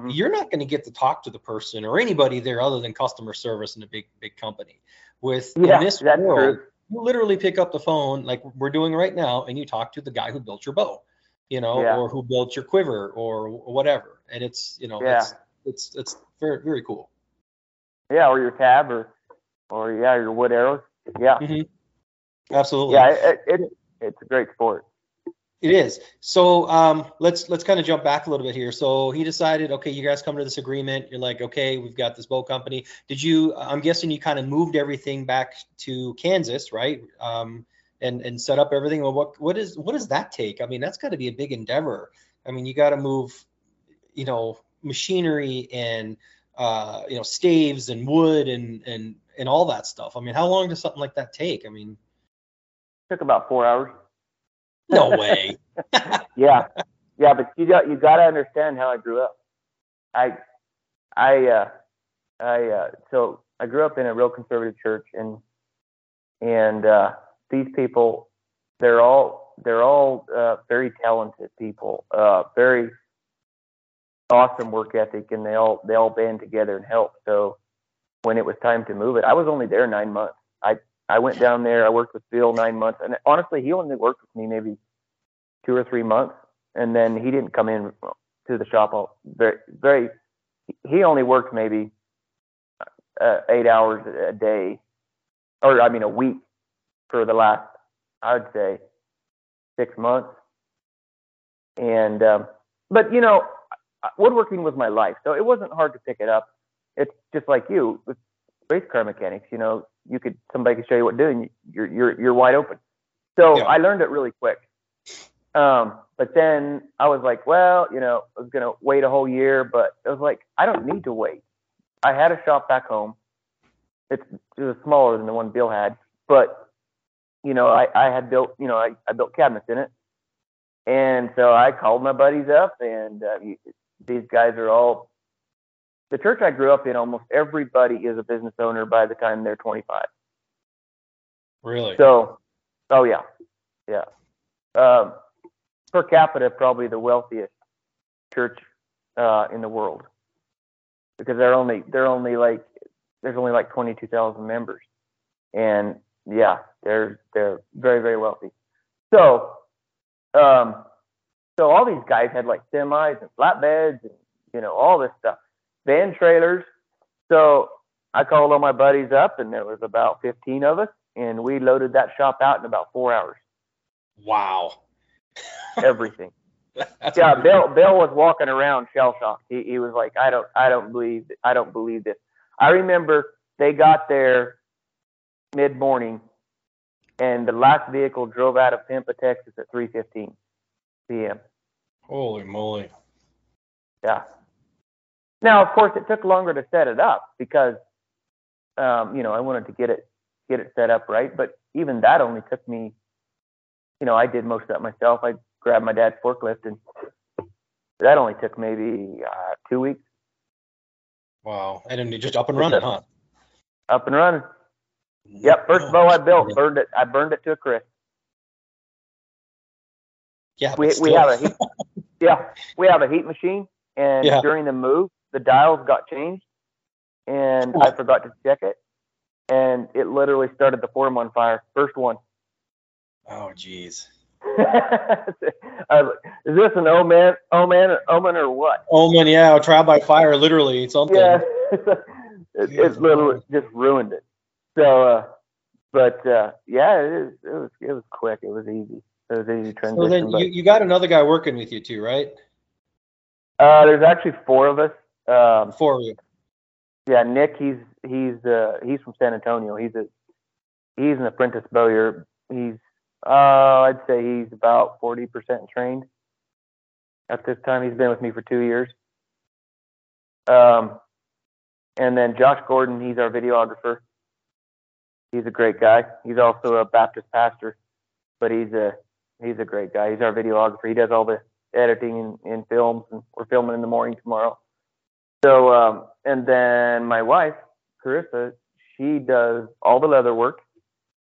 mm-hmm. you're not going to get to talk to the person or anybody there other than customer service in a big big company. With yeah, in this world, true. you literally pick up the phone like we're doing right now, and you talk to the guy who built your bow, you know, yeah. or who built your quiver or whatever, and it's you know yeah. it's it's it's very very cool.
Yeah, or your tab or or yeah your wood arrows. Yeah.
Mm-hmm. Absolutely.
Yeah, it, it, it's a great sport.
It is. So um, let's let's kind of jump back a little bit here. So he decided, okay, you guys come to this agreement. You're like, okay, we've got this boat company. Did you? I'm guessing you kind of moved everything back to Kansas, right? Um, and and set up everything. Well, what what is what does that take? I mean, that's got to be a big endeavor. I mean, you got to move, you know, machinery and uh, you know staves and wood and and and all that stuff. I mean, how long does something like that take? I mean,
took about four hours.
No way.
yeah, yeah, but you got you got to understand how I grew up. I, I, uh, I, uh, so I grew up in a real conservative church, and and uh, these people, they're all they're all uh, very talented people, uh, very awesome work ethic, and they all they all band together and help. So when it was time to move it, I was only there nine months. I I went down there. I worked with Bill nine months, and honestly, he only worked with me maybe two or three months, and then he didn't come in to the shop all, very very. He only worked maybe uh, eight hours a day, or I mean a week for the last I would say six months. And um, but you know, woodworking was my life, so it wasn't hard to pick it up. It's just like you with race car mechanics. You know, you could somebody could show you what to do, and you're you're you're wide open. So yeah. I learned it really quick. Um, but then I was like, well, you know, I was gonna wait a whole year, but it was like I don't need to wait. I had a shop back home. It's it was smaller than the one Bill had, but you know, I, I had built, you know, I, I built cabinets in it. And so I called my buddies up, and uh, these guys are all the church I grew up in, almost everybody is a business owner by the time they're 25.
Really?
So, oh yeah, yeah. Um, per capita, probably the wealthiest church uh, in the world because they're only they're only like there's only like 22,000 members, and yeah, they're they're very very wealthy. So, um, so all these guys had like semis and flatbeds and you know all this stuff van trailers. So I called all my buddies up, and there was about 15 of us, and we loaded that shop out in about four hours.
Wow.
Everything. That's yeah, Bill Bill was walking around shell shocked. He he was like, I don't I don't believe I don't believe this. I remember they got there mid morning, and the last vehicle drove out of Pampa, Texas at 3:15 p.m.
Holy moly!
Yeah, now, of course, it took longer to set it up because, um, you know, I wanted to get it get it set up right. But even that only took me, you know, I did most of that myself. I grabbed my dad's forklift, and that only took maybe uh, two weeks.
Wow, and then you just up and running, huh?
Up and running. Yep, first bow I built, burned it. I burned it to a crisp.
Yeah,
we we have a heat, yeah we have a heat machine, and yeah. during the move, the dials got changed, and I forgot to check it, and it literally started the form on fire. First one.
Oh, jeez.
is this an omen, omen, omen, or what?
Omen, yeah, A trial by fire, literally something.
Yeah, it, it literally just ruined it. So, uh, but uh, yeah, it, is, it was it was quick. It was easy. It was easy transition. So then
you, you got another guy working with you too, right?
Uh, there's actually four of us. Um,
four of you.
Yeah, Nick. He's he's uh, he's from San Antonio. He's a he's an apprentice bowyer. He's uh, I'd say he's about forty percent trained at this time. He's been with me for two years. Um, and then Josh Gordon. He's our videographer. He's a great guy. He's also a Baptist pastor, but he's a he's a great guy. He's our videographer. He does all the editing in, in films, and we're filming in the morning tomorrow. So, um, and then my wife, Carissa, she does all the leather work.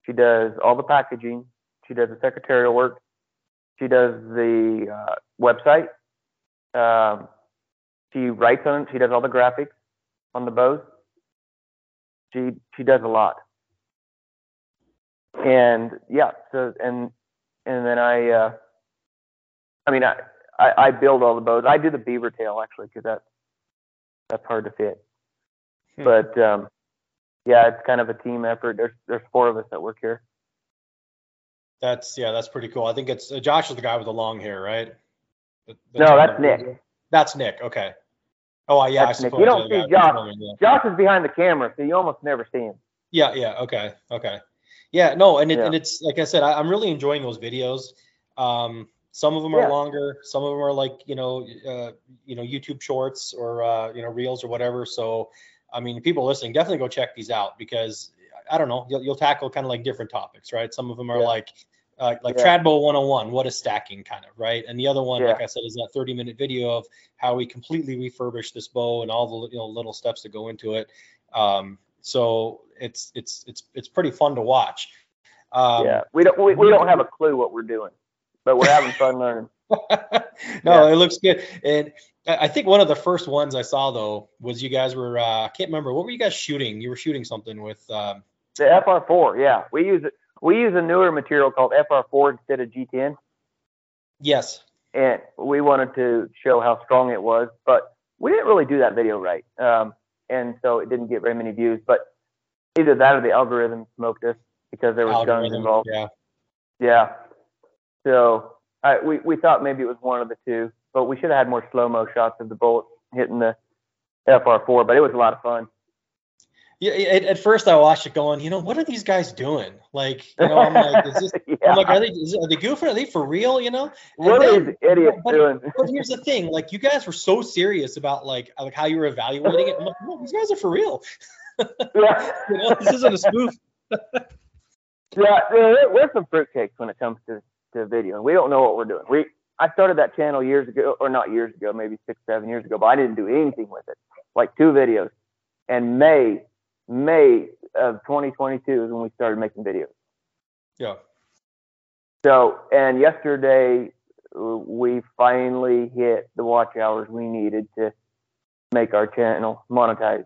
She does all the packaging. She does the secretarial work. She does the uh, website. Um, she writes on it. She does all the graphics on the bows. She she does a lot. And yeah, so and and then I, uh, I mean, I, I, I build all the bows. I do the beaver tail actually because that's that's hard to fit. Hmm. But um, yeah, it's kind of a team effort. There's there's four of us that work here.
That's yeah, that's pretty cool. I think it's uh, Josh is the guy with the long hair, right?
The, the no, that's Nick.
That's Nick. Okay. Oh yeah,
that's I Nick. You don't see Josh. Josh is behind the camera, so you almost never see him.
Yeah, yeah. Okay, okay. Yeah, no, and it, yeah. and it's like I said, I, am really enjoying those videos. Um, some of them are yeah. longer, some of them are like you know, uh, you know, YouTube Shorts or uh, you know, Reels or whatever. So, I mean, people listening, definitely go check these out because I don't know, you'll, you'll tackle kind of like different topics, right? Some of them are yeah. like uh, like yeah. Tradbow 101, what is stacking kind of, right? And the other one, yeah. like I said, is that 30 minute video of how we completely refurbish this bow and all the you know little steps that go into it. Um, so it's it's it's it's pretty fun to watch.
Um, yeah, we don't we, we don't have a clue what we're doing, but we're having fun learning.
no, yeah. it looks good. And I think one of the first ones I saw though was you guys were uh, I can't remember what were you guys shooting? You were shooting something with um,
the FR4. Yeah, we use it. We use a newer material called FR4 instead of G10.
Yes.
And we wanted to show how strong it was, but we didn't really do that video right. Um, and so it didn't get very many views. But either that or the algorithm smoked us because there was algorithm, guns involved.
Yeah.
Yeah. So I, we we thought maybe it was one of the two, but we should have had more slow mo shots of the bullet hitting the FR4. But it was a lot of fun.
Yeah, at, at, first I watched it going, you know, what are these guys doing? Like, you know, I'm like, is this, yeah. I'm like, are they, is, are they goofing? Are they for real? You know?
And what then, are these idiots
but,
doing?
but here's the thing, like, you guys were so serious about like, like how you were evaluating it. I'm like, no, these guys are for real.
yeah.
you know, this isn't a spoof.
yeah, we're some fruitcakes when it comes to to video, and we don't know what we're doing. We I started that channel years ago, or not years ago, maybe six, seven years ago, but I didn't do anything with it. Like two videos, and May May of 2022 is when we started making videos.
Yeah.
So, and yesterday we finally hit the watch hours we needed to make our channel monetized.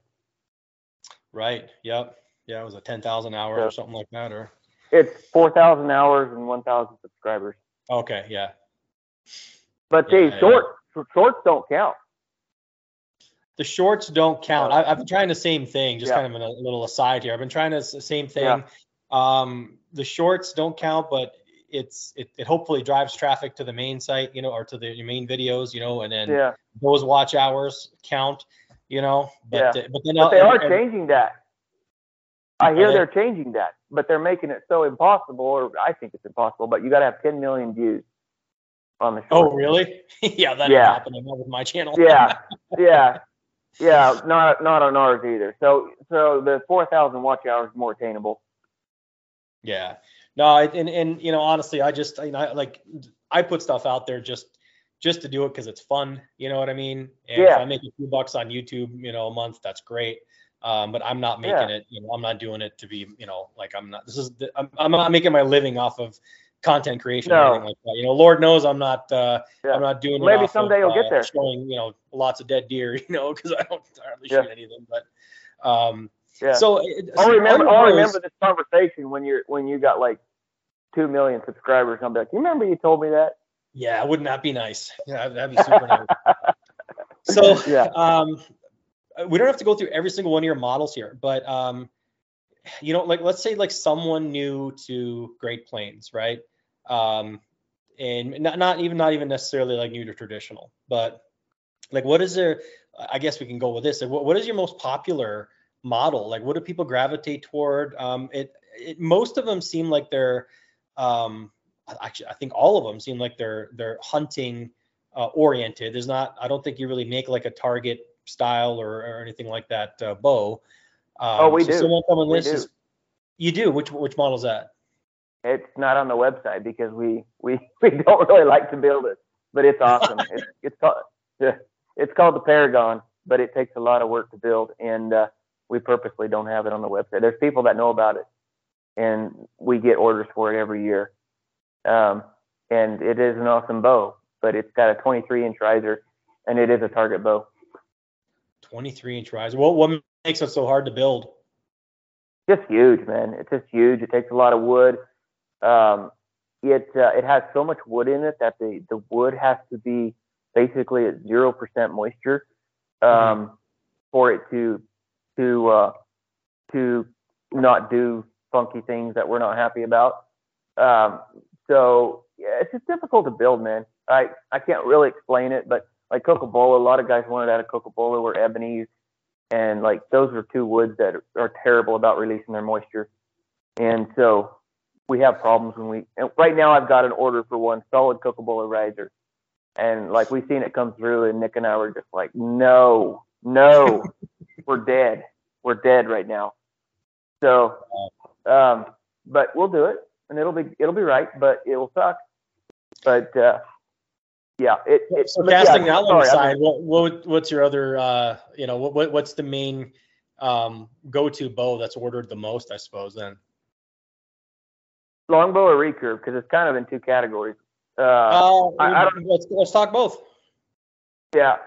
Right. Yep. Yeah, it was a 10,000 hours so, or something like that, or
it's 4,000 hours and 1,000 subscribers.
Okay. Yeah.
But yeah, the short yeah. shorts don't count
the shorts don't count. I, have been trying the same thing, just yeah. kind of a little aside here. I've been trying the same thing. Yeah. Um, the shorts don't count, but it's it, it hopefully drives traffic to the main site, you know, or to the main videos, you know, and then
yeah.
those watch hours count, you know.
But yeah. but, then, but they are and, changing that. I hear they're changing that, but they're making it so impossible, or I think it's impossible. But you got to have 10 million views on the.
Oh, really? yeah, that yeah. happening with my channel.
yeah, yeah. Yeah, not not on ours either. So so the four thousand watch hours is more attainable.
Yeah. No, and and you know, honestly, I just you know, like I put stuff out there just just to do it because it's fun. You know what I mean? And yeah. if I make a few bucks on YouTube, you know, a month, that's great. Um, but I'm not making yeah. it. You know, I'm not doing it to be, you know, like I'm not. This is I'm, I'm not making my living off of content creation no. or anything like that. You know, Lord knows I'm not. Uh, yeah. I'm not doing.
Maybe someday of, you'll uh, get there.
Showing you know lots of dead deer. You know, because I don't hardly yeah. shoot anything. But um, yeah. So
I'll remember. I'll remember this conversation when you're when you got like two million subscribers. I'm like, you remember you told me that?
Yeah, wouldn't that be nice? Yeah, that'd be super nice. So yeah. um, we don't have to go through every single one of your models here, but um, you know, like let's say like someone new to Great Plains, right? Um, and not, not even not even necessarily like new to traditional, but like what is there? I guess we can go with this. Like, what, what is your most popular model? Like, what do people gravitate toward? Um, it, it most of them seem like they're um, actually I think all of them seem like they're they're hunting uh, oriented. There's not I don't think you really make like a target style or, or anything like that uh, bow.
Um, oh, we so do. Someone coming
this is you do. Which which model is that?
It's not on the website because we we we don't really like to build it, but it's awesome. it's it's called it's called the Paragon, but it takes a lot of work to build, and uh, we purposely don't have it on the website. There's people that know about it, and we get orders for it every year. Um, and it is an awesome bow, but it's got a 23 inch riser, and it is a target bow.
23 inch riser. What what makes it so hard to build?
Just huge, man. It's just huge. It takes a lot of wood. Um, it uh, it has so much wood in it that the the wood has to be basically at zero percent moisture um, mm-hmm. for it to to uh, to not do funky things that we're not happy about. Um, so yeah, it's just difficult to build, man. I I can't really explain it, but like Cocobolo, a lot of guys wanted out of Cocobolo were ebonies, and like those are two woods that are, are terrible about releasing their moisture, and so we have problems when we. And right now, I've got an order for one solid Cocobolo riser, and like we've seen it come through, and Nick and I were just like, no, no, we're dead, we're dead right now. So, um, but we'll do it, and it'll be it'll be right, but it will suck. But uh, yeah, it, it
so casting yeah, that one aside, what, what, what's your other uh, you know what what's the main um, go-to bow that's ordered the most? I suppose then
longbow or recurve because it's kind of in two categories.
Uh, uh I, let's let's talk both.
Yeah.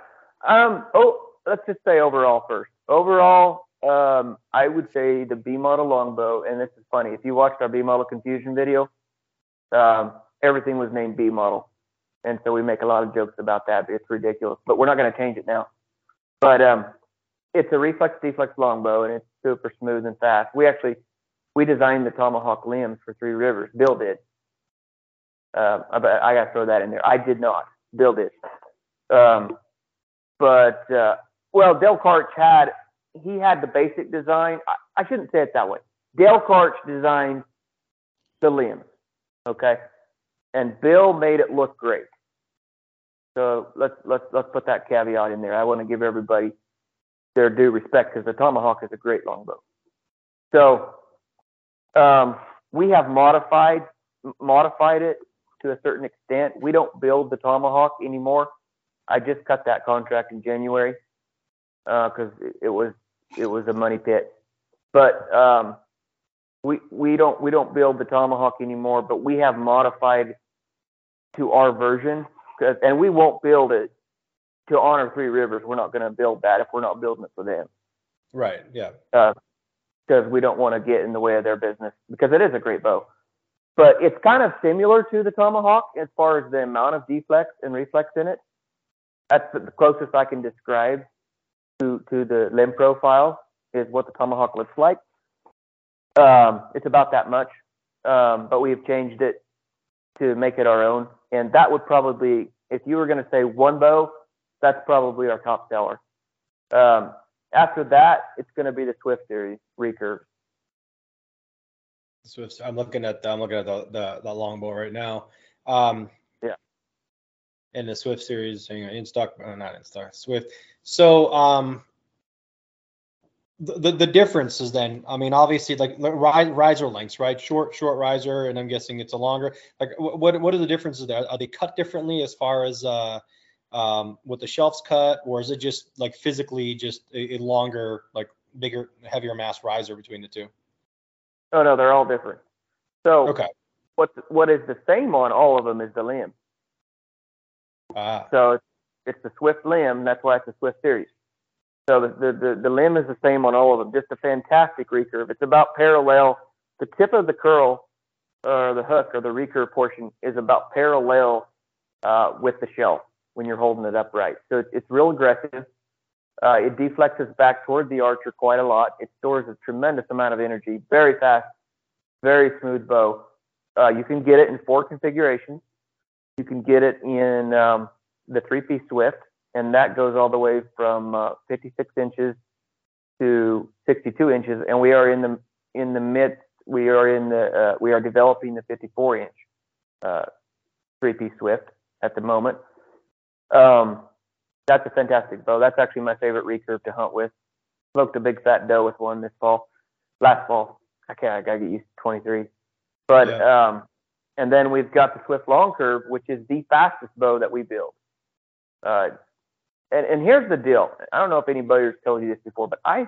Um. Oh, let's just say overall first. Overall, um, I would say the B model longbow, and this is funny. If you watched our B model confusion video, um, everything was named B model, and so we make a lot of jokes about that. It's ridiculous, but we're not going to change it now. But um, it's a reflex deflex longbow, and it's super smooth and fast. We actually we designed the tomahawk limbs for Three Rivers. Bill did. Uh, I, I got to throw that in there. I did not. Bill did. Um, but uh, well, Dale Karch had he had the basic design. I, I shouldn't say it that way. Dale Karch designed the limbs, okay, and Bill made it look great. So let's let's let's put that caveat in there. I want to give everybody their due respect because the tomahawk is a great longbow. So um, we have modified modified it to a certain extent. We don't build the tomahawk anymore. I just cut that contract in January because uh, it, it, was it was a money pit. But um, we we don't we don't build the tomahawk anymore. But we have modified to our version, and we won't build it to honor Three Rivers. We're not going to build that if we're not building it for them.
Right. Yeah.
Uh, because we don't want to get in the way of their business because it is a great bow. But it's kind of similar to the Tomahawk as far as the amount of deflex and reflex in it. That's the closest I can describe to, to the limb profile is what the Tomahawk looks like. Um, it's about that much, um, but we've changed it to make it our own. And that would probably, if you were going to say one bow, that's probably our top seller. Um, after that, it's going to be the Swift series recurve.
Swift. I'm looking at the, I'm looking at the the, the longbow right now. Um,
yeah.
In the Swift series, in stock, uh, not in stock, Swift. So um, the, the differences then i mean obviously like rise, riser lengths right? Short short riser and i'm guessing it's a longer like what what are the differences there? Are they cut differently as far as uh um with the shelves cut or is it just like physically just a, a longer like bigger heavier mass riser between the two?
Oh no they're all different. So
okay.
what what is the same on all of them is the limb.
Ah.
so it's, it's the swift limb that's why it's a swift series so the, the, the, limb is the same on all of them, just a fantastic recurve. It's about parallel. The tip of the curl or the hook or the recurve portion is about parallel uh, with the shell when you're holding it upright. So it's, it's real aggressive. Uh, it deflexes back toward the archer quite a lot. It stores a tremendous amount of energy, very fast, very smooth bow. Uh, you can get it in four configurations. You can get it in um, the three-piece Swift, and that goes all the way from uh, 56 inches to 62 inches, and we are in the in the midst. We are in the uh, we are developing the 54 inch uh, three-piece Swift at the moment. Um, that's a fantastic bow. That's actually my favorite recurve to hunt with. Smoked a big fat doe with one this fall, last fall. I can't. I gotta get used to 23. But yeah. um, and then we've got the Swift long curve, which is the fastest bow that we build. Uh, and, and here's the deal. I don't know if anybody has told you this before, but I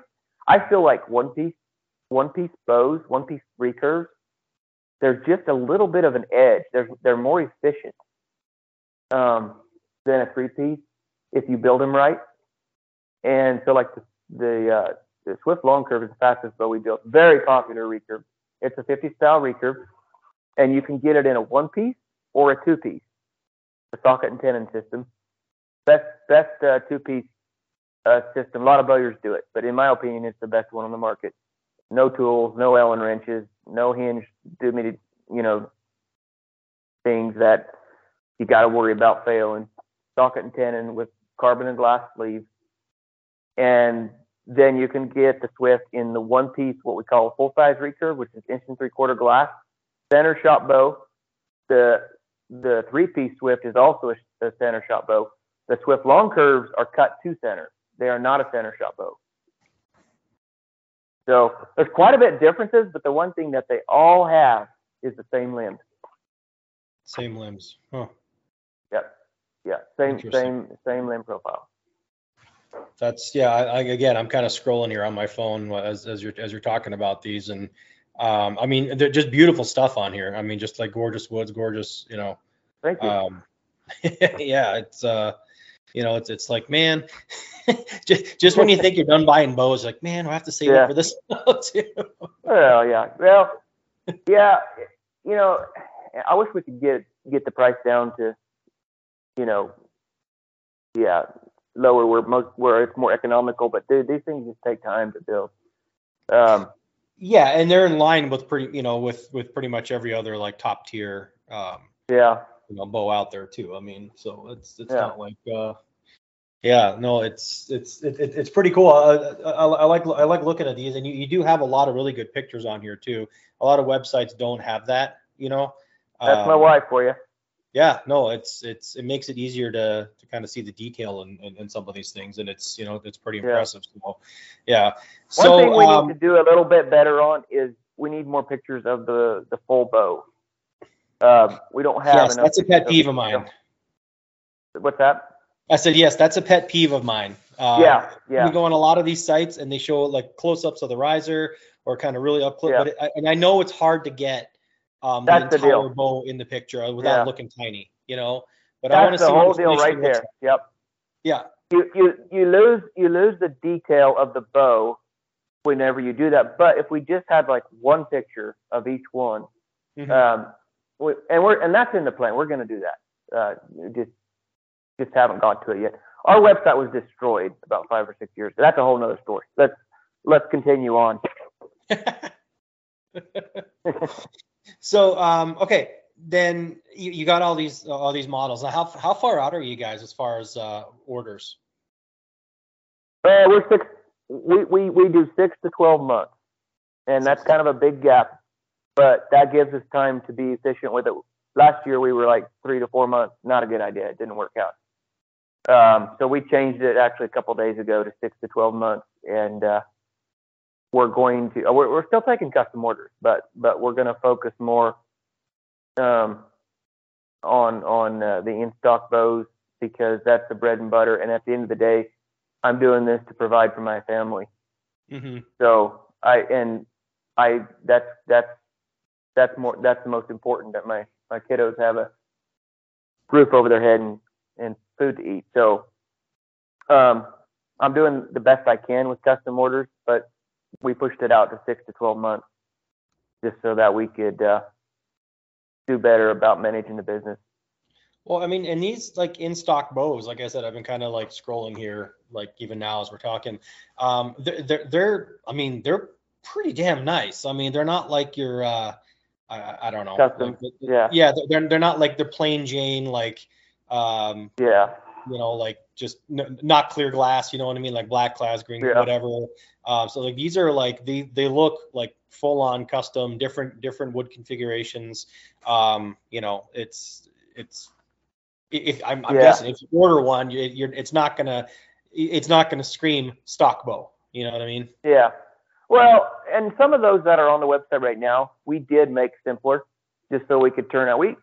I feel like one piece one piece bows, one piece recurves, there's just a little bit of an edge. They're they're more efficient um, than a three piece if you build them right. And so like the the, uh, the Swift long curve is the fastest bow we built. Very popular recurve. It's a 50 style recurve, and you can get it in a one piece or a two piece, The socket and tenon system best best uh, two piece uh, system. A lot of bowyers do it, but in my opinion, it's the best one on the market. No tools, no Allen wrenches, no hinge. Do me, you know, things that you got to worry about failing. Socket and tenon with carbon and glass sleeves, and then you can get the Swift in the one piece, what we call a full size recurve, which is inch and three quarter glass, center shot bow. The the three piece Swift is also a, a center shot bow the Swift long curves are cut to center. They are not a center shot bow. So there's quite a bit of differences, but the one thing that they all have is the same limbs.
Same limbs. Huh.
Yep. Yeah. Same same same limb profile.
That's yeah. I, I, again, I'm kind of scrolling here on my phone as as you're as you're talking about these, and um, I mean, they're just beautiful stuff on here. I mean, just like gorgeous woods, gorgeous, you know.
Thank you.
Um, yeah, it's uh, you know, it's it's like, man, just just when you think you're done buying bows, like, man, I have to save yeah. up for this too.
Well, yeah, well, yeah, you know, I wish we could get get the price down to, you know, yeah, lower where most where it's more economical, but they, these things just take time to build. Um,
yeah, and they're in line with pretty, you know, with with pretty much every other like top tier. Um,
yeah
you know bow out there too. I mean, so it's it's yeah. not like uh, yeah, no, it's it's it, it's pretty cool. I, I, I, like I like looking at these, and you, you do have a lot of really good pictures on here too. A lot of websites don't have that, you know.
That's um, my wife for you.
Yeah, no, it's it's it makes it easier to to kind of see the detail in, in, in some of these things, and it's you know it's pretty impressive. Yeah. So, yeah.
One
so,
thing we
um,
need to do a little bit better on is we need more pictures of the the full bow. Uh, we don't have
yes, that's a pet peeve of mine.
What's that?
I said yes. That's a pet peeve of mine.
Uh, yeah, yeah.
We go on a lot of these sites and they show like close-ups of the riser or kind of really up close. Yeah. But it, and I know it's hard to get um, the entire the bow in the picture without yeah. looking tiny, you know. But
that's
I want to
see the whole deal right there. Yep.
Yeah.
You you you lose you lose the detail of the bow whenever you do that. But if we just had like one picture of each one, mm-hmm. um, and we're and that's in the plan. We're going to do that. Uh, just just haven't got to it yet. Our website was destroyed about five or six years. That's a whole other story. Let's let's continue on.
so um, okay, then you, you got all these all these models. Now, how how far out are you guys as far as uh, orders?
Uh, we're six. We, we we do six to twelve months, and that's kind of a big gap but that gives us time to be efficient with it. Last year we were like three to four months. Not a good idea. It didn't work out. Um, so we changed it actually a couple days ago to six to twelve months, and uh, we're going to we're, we're still taking custom orders, but but we're going to focus more um, on on uh, the in stock bows because that's the bread and butter. And at the end of the day, I'm doing this to provide for my family.
Mm-hmm.
So I and I that's that's that's more that's the most important that my my kiddos have a roof over their head and and food to eat. So um, I'm doing the best I can with custom orders, but we pushed it out to six to 12 months just so that we could uh, do better about managing the business.
Well, I mean, and these like in stock bows, like I said, I've been kind of like scrolling here, like even now as we're talking. Um, they're, they're, they're, I mean, they're pretty damn nice. I mean, they're not like your, uh, I, I don't know.
Custom.
Like,
yeah.
Yeah. They're, they're not like the plain Jane, like, um,
yeah,
you know, like just n- not clear glass, you know what I mean? Like black glass, green,
Yeah.
whatever. Um, so like these are like, they, they look like full on custom, different, different wood configurations. Um, you know, it's, it's, if I'm, I'm
Yeah.
guessing if you order one, you, you're, it's not gonna, it's not gonna scream stock bow. You know what I mean?
yeah. Well, and some of those that are on the website right now, we did make simpler just so we could turn out. We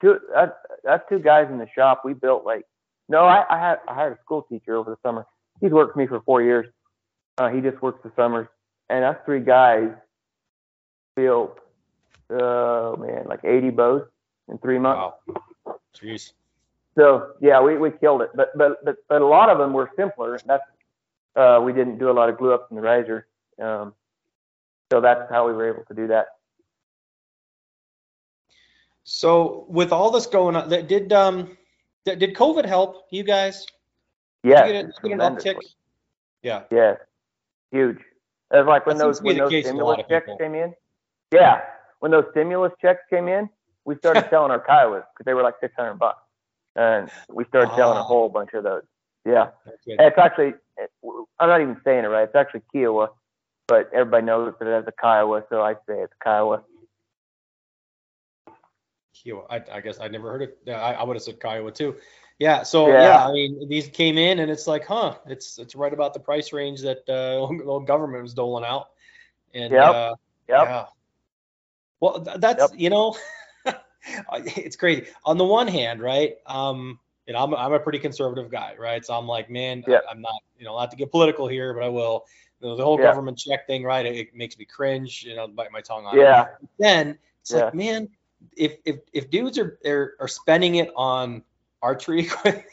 two uh, that's two guys in the shop. We built like no, I, I had I hired a school teacher over the summer. He's worked for me for four years. Uh, he just works the summers, and us three guys built oh man like 80 bows in three months.
Wow. Jeez.
So yeah, we, we killed it. But but but but a lot of them were simpler. That's uh, we didn't do a lot of glue ups in the riser. Um, so that's how we were able to do that.
So with all this going on, did um, did COVID help you guys?
Yeah.
Did you get, a, did you get an uptick? Yeah.
Yeah. Huge. It was like when
That
those when those
case with a lot
stimulus checks
people.
came in. Yeah. When those stimulus checks came in, we started selling our Kiowas because they were like six hundred bucks, and we started selling a whole bunch of those. Yeah. It's actually, I'm not even saying it right. It's actually Kiowa, but everybody knows that it as a Kiowa, so I say it's Kiowa.
Kiowa. I, I guess I never heard it. I, I would have said Kiowa too. Yeah. So
Yeah.
yeah. I mean, these came in and it's like, huh? It's it's right about the price range that uh, the government was doling out. And
Yep.
uh,
Yep.
yeah. Well, th- that's
Yep.
you know, it's crazy. On the one hand, right? Um, you know, I'm I'm a pretty conservative guy, right? So I'm like, man, I, I'm not, you know, not to get political here, but I will. You know, the whole
Yeah.
government check thing, right? It, it makes me cringe. You know, bite my tongue on it
Yeah.
then it's
Yeah.
like, man, if if if dudes are are, are spending it on archery equipment,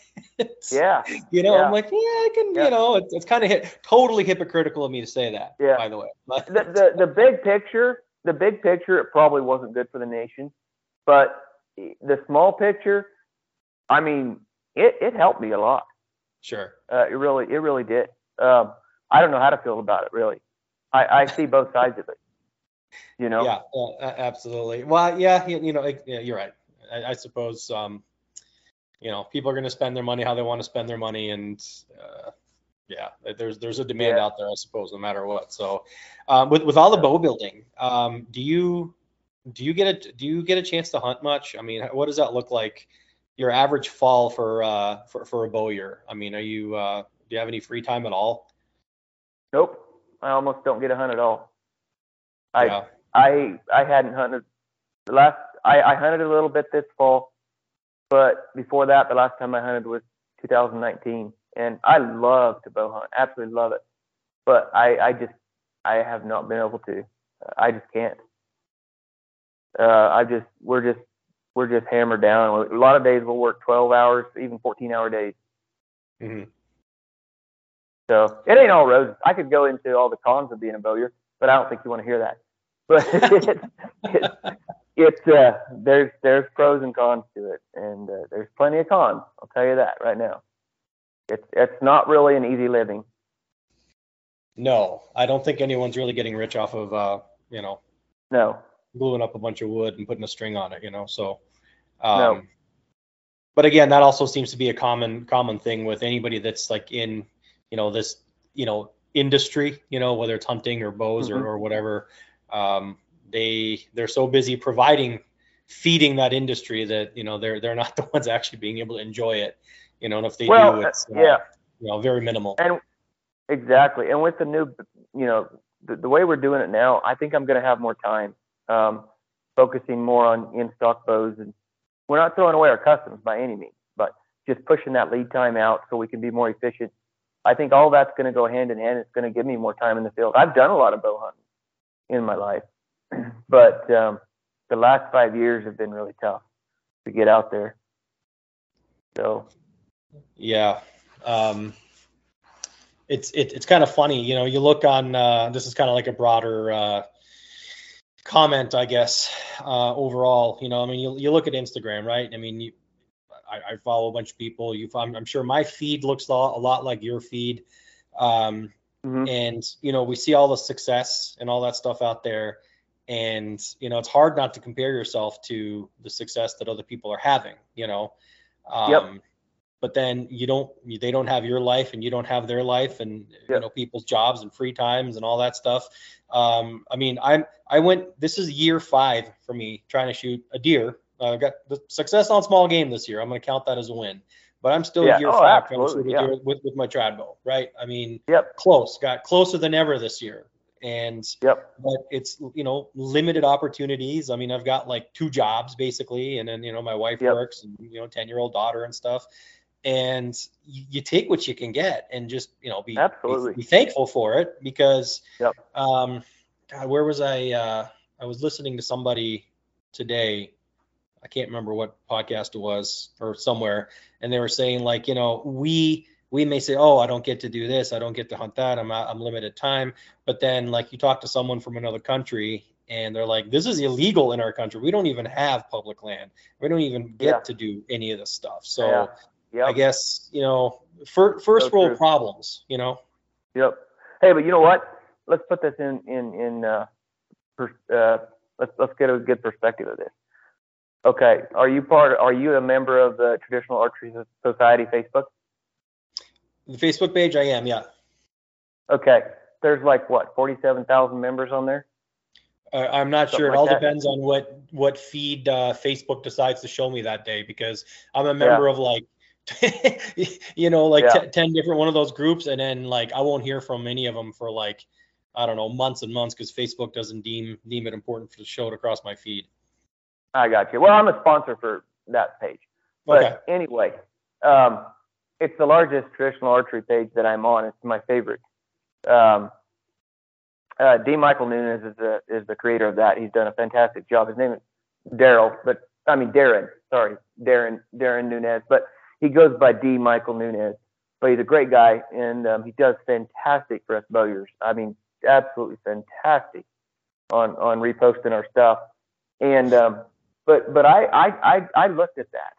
Yeah.
you know,
Yeah.
I'm like, yeah, I can,
Yeah.
you know, it's, it's kind of hit, totally hypocritical of me to say that,
Yeah.
by the way. But
the, the the big picture, the big picture, it probably wasn't good for the nation, but the small picture, I mean, it it helped me a lot.
sure,
Uh, it really it really did. Um, I don't know how to feel about it really. I, I see both sides of it. You know.
yeah, absolutely. Well, yeah, you, you know, like, yeah, you're right. I, I suppose, um, you know, people are going to spend their money how they want to spend their money, and uh, yeah, there's there's a demand
Yeah.
out there, I suppose, no matter what. So, um, with with all the bow building, um, do you do you get a do you get a chance to hunt much? I mean, what does that look like? Your average fall for uh for, for a bowyer. I mean, are you uh do you have any free time at all?
Nope. I almost don't get a hunt at all. I
yeah.
I I hadn't hunted the last I, I hunted a little bit this fall, but before that the last time I hunted was 2019 and I love to bow hunt, absolutely love it. But I I just I have not been able to. I just can't. Uh I just we're just we're just hammered down. A lot of days we'll work 12 hours, even 14 hour days.
Mhm.
So it ain't all roses. I could go into all the cons of being a bowyer, but I don't think you want to hear that. But it's, it's, it's uh, there's there's pros and cons to it, and uh, there's plenty of cons. I'll tell you that right now. It's it's not really an easy living.
No, I don't think anyone's really getting rich off of uh, you know,
No.
Gluing up a bunch of wood and putting a string on it, you know. So, um,
No.
but again, that also seems to be a common common thing with anybody that's like in, you know, this, you know, industry, you know, whether it's hunting or bows
Mhm.
or, or whatever. Um, they they're so busy providing, feeding that industry that you know they're they're not the ones actually being able to enjoy it, you know. And if they
Well,
do, it's uh,
yeah,
you know very minimal.
and Exactly, and with the new, you know, the, the way we're doing it now, I think I'm going to have more time, um, focusing more on in stock bows, and we're not throwing away our customs by any means, but just pushing that lead time out so we can be more efficient. I think all that's going to go hand in hand. It's going to give me more time in the field. I've done a lot of bow hunting in my life, but um, the last five years have been really tough to get out there. So,
yeah, um, it's it, it's kind of funny, you know. You look on uh, this is kind of like a broader uh, comment, I guess. Uh, overall, you know, I mean, you you look at Instagram, right? I mean, you, I, I follow a bunch of people. You, I'm, I'm sure my feed looks a lot, a lot like your feed, um, mm-hmm. and you know, we see all the success and all that stuff out there and you know it's hard not to compare yourself to the success that other people are having you know um, yep. But then you don't they don't have your life and you don't have their life and yep. you know people's jobs and free times and all that stuff um, i mean i'm i went this is year five for me trying to shoot a deer uh, got the success on small game this year i'm going to count that as a win but I'm still yeah. year oh, five trying to shoot yeah. with, with my trad bow, right? I mean,
yep.
close, got closer than ever this year and
yep.
but it's you know limited opportunities i mean i've got like two jobs basically and then you know my wife yep. works and you know 10 year old daughter and stuff and you, you, take what you can get and just you know be
absolutely
be, be thankful for it because
yep.
um god where was i uh i was listening to somebody today i can't remember what podcast it was or somewhere and they were saying like you know we we may say, oh, I don't get to do this, I don't get to hunt that, I'm I'm limited time. But then like you talk to someone from another country and they're like, this is illegal in our country. We don't even have public land. We don't even get yeah. to do any of this stuff. So yeah. Yep. I guess you know, for, first so world true. problems. You know.
Yep. Hey, but you know what? Let's put this in in in. Uh, per, uh, let's let's get a good perspective of this. Okay, are you part? Are you a member of the Traditional Archery Society Facebook?
The Facebook page, I am, yeah.
Okay. There's like what, 47,000 members on there?
Uh, I'm not Something sure. It like all that. depends on what what feed uh, Facebook decides to show me that day because I'm a member yeah. of like you know like yeah. t- 10 different one of those groups and then like I won't hear from any of them for like I don't know months and months because Facebook doesn't deem deem it important to show it across my feed.
I got you. Well, I'm a sponsor for that page. But okay. anyway, um, it's the largest traditional archery page that I'm on. It's my favorite. Um, uh, D. Michael Nunez is the is the creator of that. He's done a fantastic job. His name is Daryl, but I mean Darren. Sorry, Darren Darren Nunez, but he goes by D. Michael Nunez. But he's a great guy, and um, he does fantastic for us bowyers. I mean, absolutely fantastic on on reposting our stuff. And um, but but I, I I I looked at that,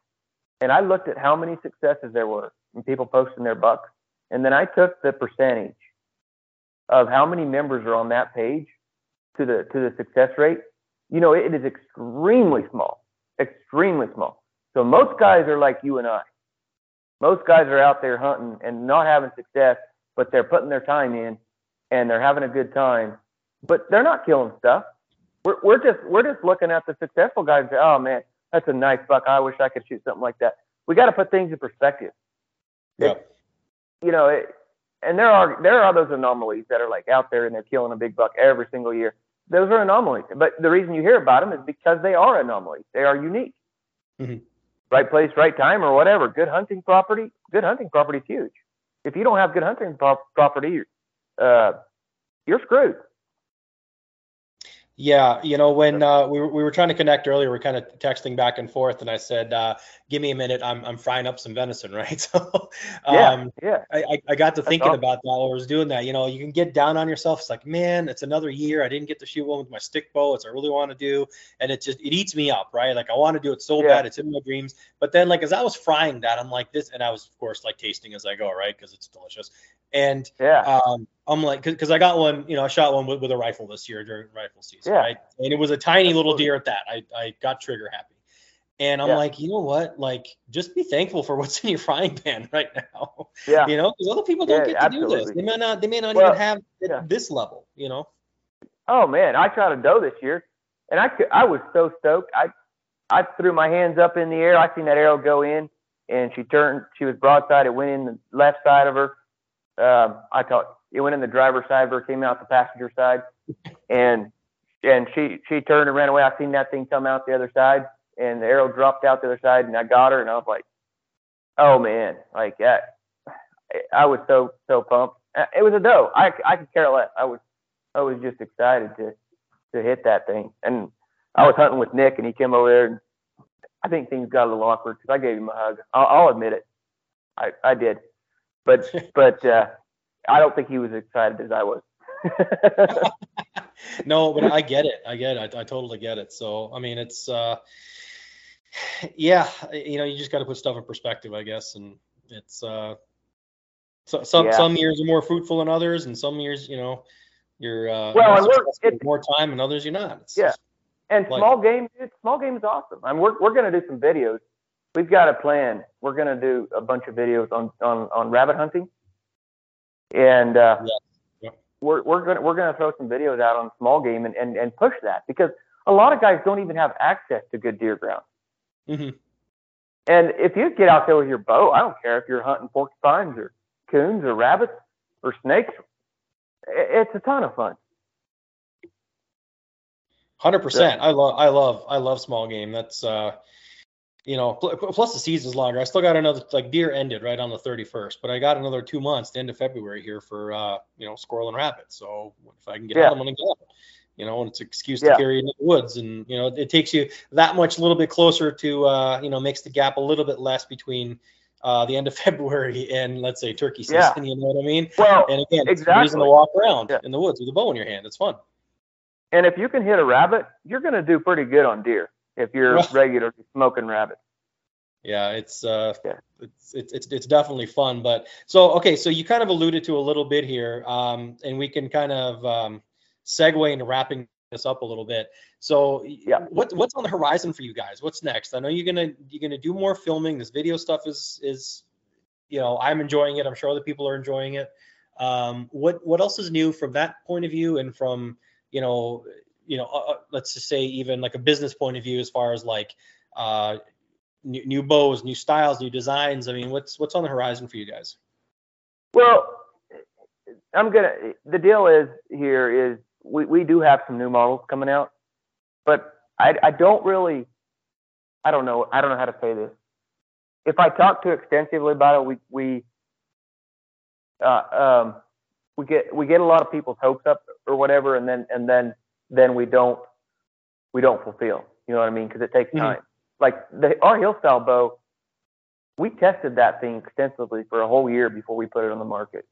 and I looked at how many successes there were and people posting their bucks. And then I took the percentage of how many members are on that page to the to the success rate. You know, it is extremely small, extremely small. So most guys are like you and I. Most guys are out there hunting and not having success, but they're putting their time in and they're having a good time, but they're not killing stuff. We're, we're just we're just looking at the successful guys and say, oh man, that's a nice buck. I wish I could shoot something like that. We got to put things in perspective.
Yeah.
You know, it, and there are there are those anomalies that are like out there and they're killing a big buck every single year. Those are anomalies. But the reason you hear about them is because they are anomalies. They are unique. Mm-hmm. Right place, right time, or whatever. Good hunting property. Good hunting property is huge. If you don't have good hunting pro- property, uh, you're screwed.
Yeah, you know, when uh, we, were, we were trying to connect earlier, we are kind of texting back and forth, and I said, uh, "Give me a minute, I'm I'm frying up some venison, right?" So,
um, yeah,
yeah. I, I got to That's thinking awesome. about that while I was doing that. You know, you can get down on yourself. It's like, man, it's another year. I didn't get to shoot one with my stick bow, as I really want to do, and it just it eats me up, right? Like I want to do it so yeah. bad, it's in my dreams. But then, like as I was frying that, I'm like this, and I was of course like tasting as I go, right? Because it's delicious. And
yeah,
um, I'm like, because I got one, you know, I shot one with, with, a rifle this year during rifle season,
yeah.
right? And it was a tiny little deer at that. I, I got trigger happy. And I'm yeah. like, you know what? Like, just be thankful for what's in your frying pan right now.
Yeah.
You know, because other people don't yeah, get to absolutely. do this. They may not. They may not well, even have yeah. this level. You know.
Oh man, I shot a doe this year, and I I was so stoked. I I threw my hands up in the air. I seen that arrow go in, and she turned. She was broadside. It went in the left side of her. Um, I thought, it went in the driver's side, but came out the passenger side, and and she she turned and ran away. I seen that thing come out the other side, and the arrow dropped out the other side, and I got her, and I was like, oh man, like that. I was so so pumped. Uh, it was a doe. I I could care less. I was I was just excited to to hit that thing, and I was hunting with Nick, and he came over there, and I think things got a little awkward because I gave him a hug. I'll, I'll admit it, I I did, but but uh, I don't think he was excited as I was.
no, but I get it. I get it. I, I, totally get it. So, I mean, it's, uh, yeah, you know, you just got to put stuff in perspective, I guess. And it's, uh, so, some, yeah. some years are more fruitful than others. And some years, you know, you're, uh,
well, and we're,
more time and others you're not.
It's yeah. And small game, small game is awesome. I mean, we're, we're going to do some videos. We've got a plan. We're going to do a bunch of videos on, on, on rabbit hunting. And, uh, yeah we're we're gonna we're gonna throw some videos out on small game and, and, and push that because a lot of guys don't even have access to good deer ground.
Mm-hmm.
And if you get out there with your bow, I don't care if you're hunting porcupines or coons or rabbits or snakes, it's a ton of fun.
Hundred percent. I love I love I love small game. That's uh you know, plus the season's longer. I still got another like deer ended right on the 31st, but I got another two months, the end of February here for uh, you know, squirrel and rabbit. So if I can get yeah. out, I'm gonna get You know, and it's an excuse to yeah. carry into the woods, and you know, it takes you that much a little bit closer to uh, you know, makes the gap a little bit less between uh, the end of February and let's say turkey season. Yeah. You know what I mean?
Well,
and again,
exactly.
reason to walk around yeah. in the woods with a bow in your hand. It's fun.
And if you can hit a rabbit, you're gonna do pretty good on deer if you're regularly smoking rabbits.
Yeah, it's uh, yeah. It's, it's it's it's definitely fun. But so okay, so you kind of alluded to a little bit here, um, and we can kind of um, segue into wrapping this up a little bit. So
yeah,
what what's on the horizon for you guys? What's next? I know you're gonna you're gonna do more filming. This video stuff is is you know I'm enjoying it. I'm sure other people are enjoying it. Um, what what else is new from that point of view and from you know you know, uh, uh, let's just say even like a business point of view as far as like uh, new, new bows, new styles, new designs. I mean, what's what's on the horizon for you guys?
Well, I'm gonna. The deal is here is we we do have some new models coming out, but I I don't really. I don't know. I don't know how to say this. If I talk too extensively about it, we we uh, um, we get we get a lot of people's hopes up or whatever, and then and then then we don't we don't fulfill. You know what I mean? Because it takes mm-hmm. time. Mm-hmm. Like the our hill style bow, we tested that thing extensively for a whole year before we put it on the market.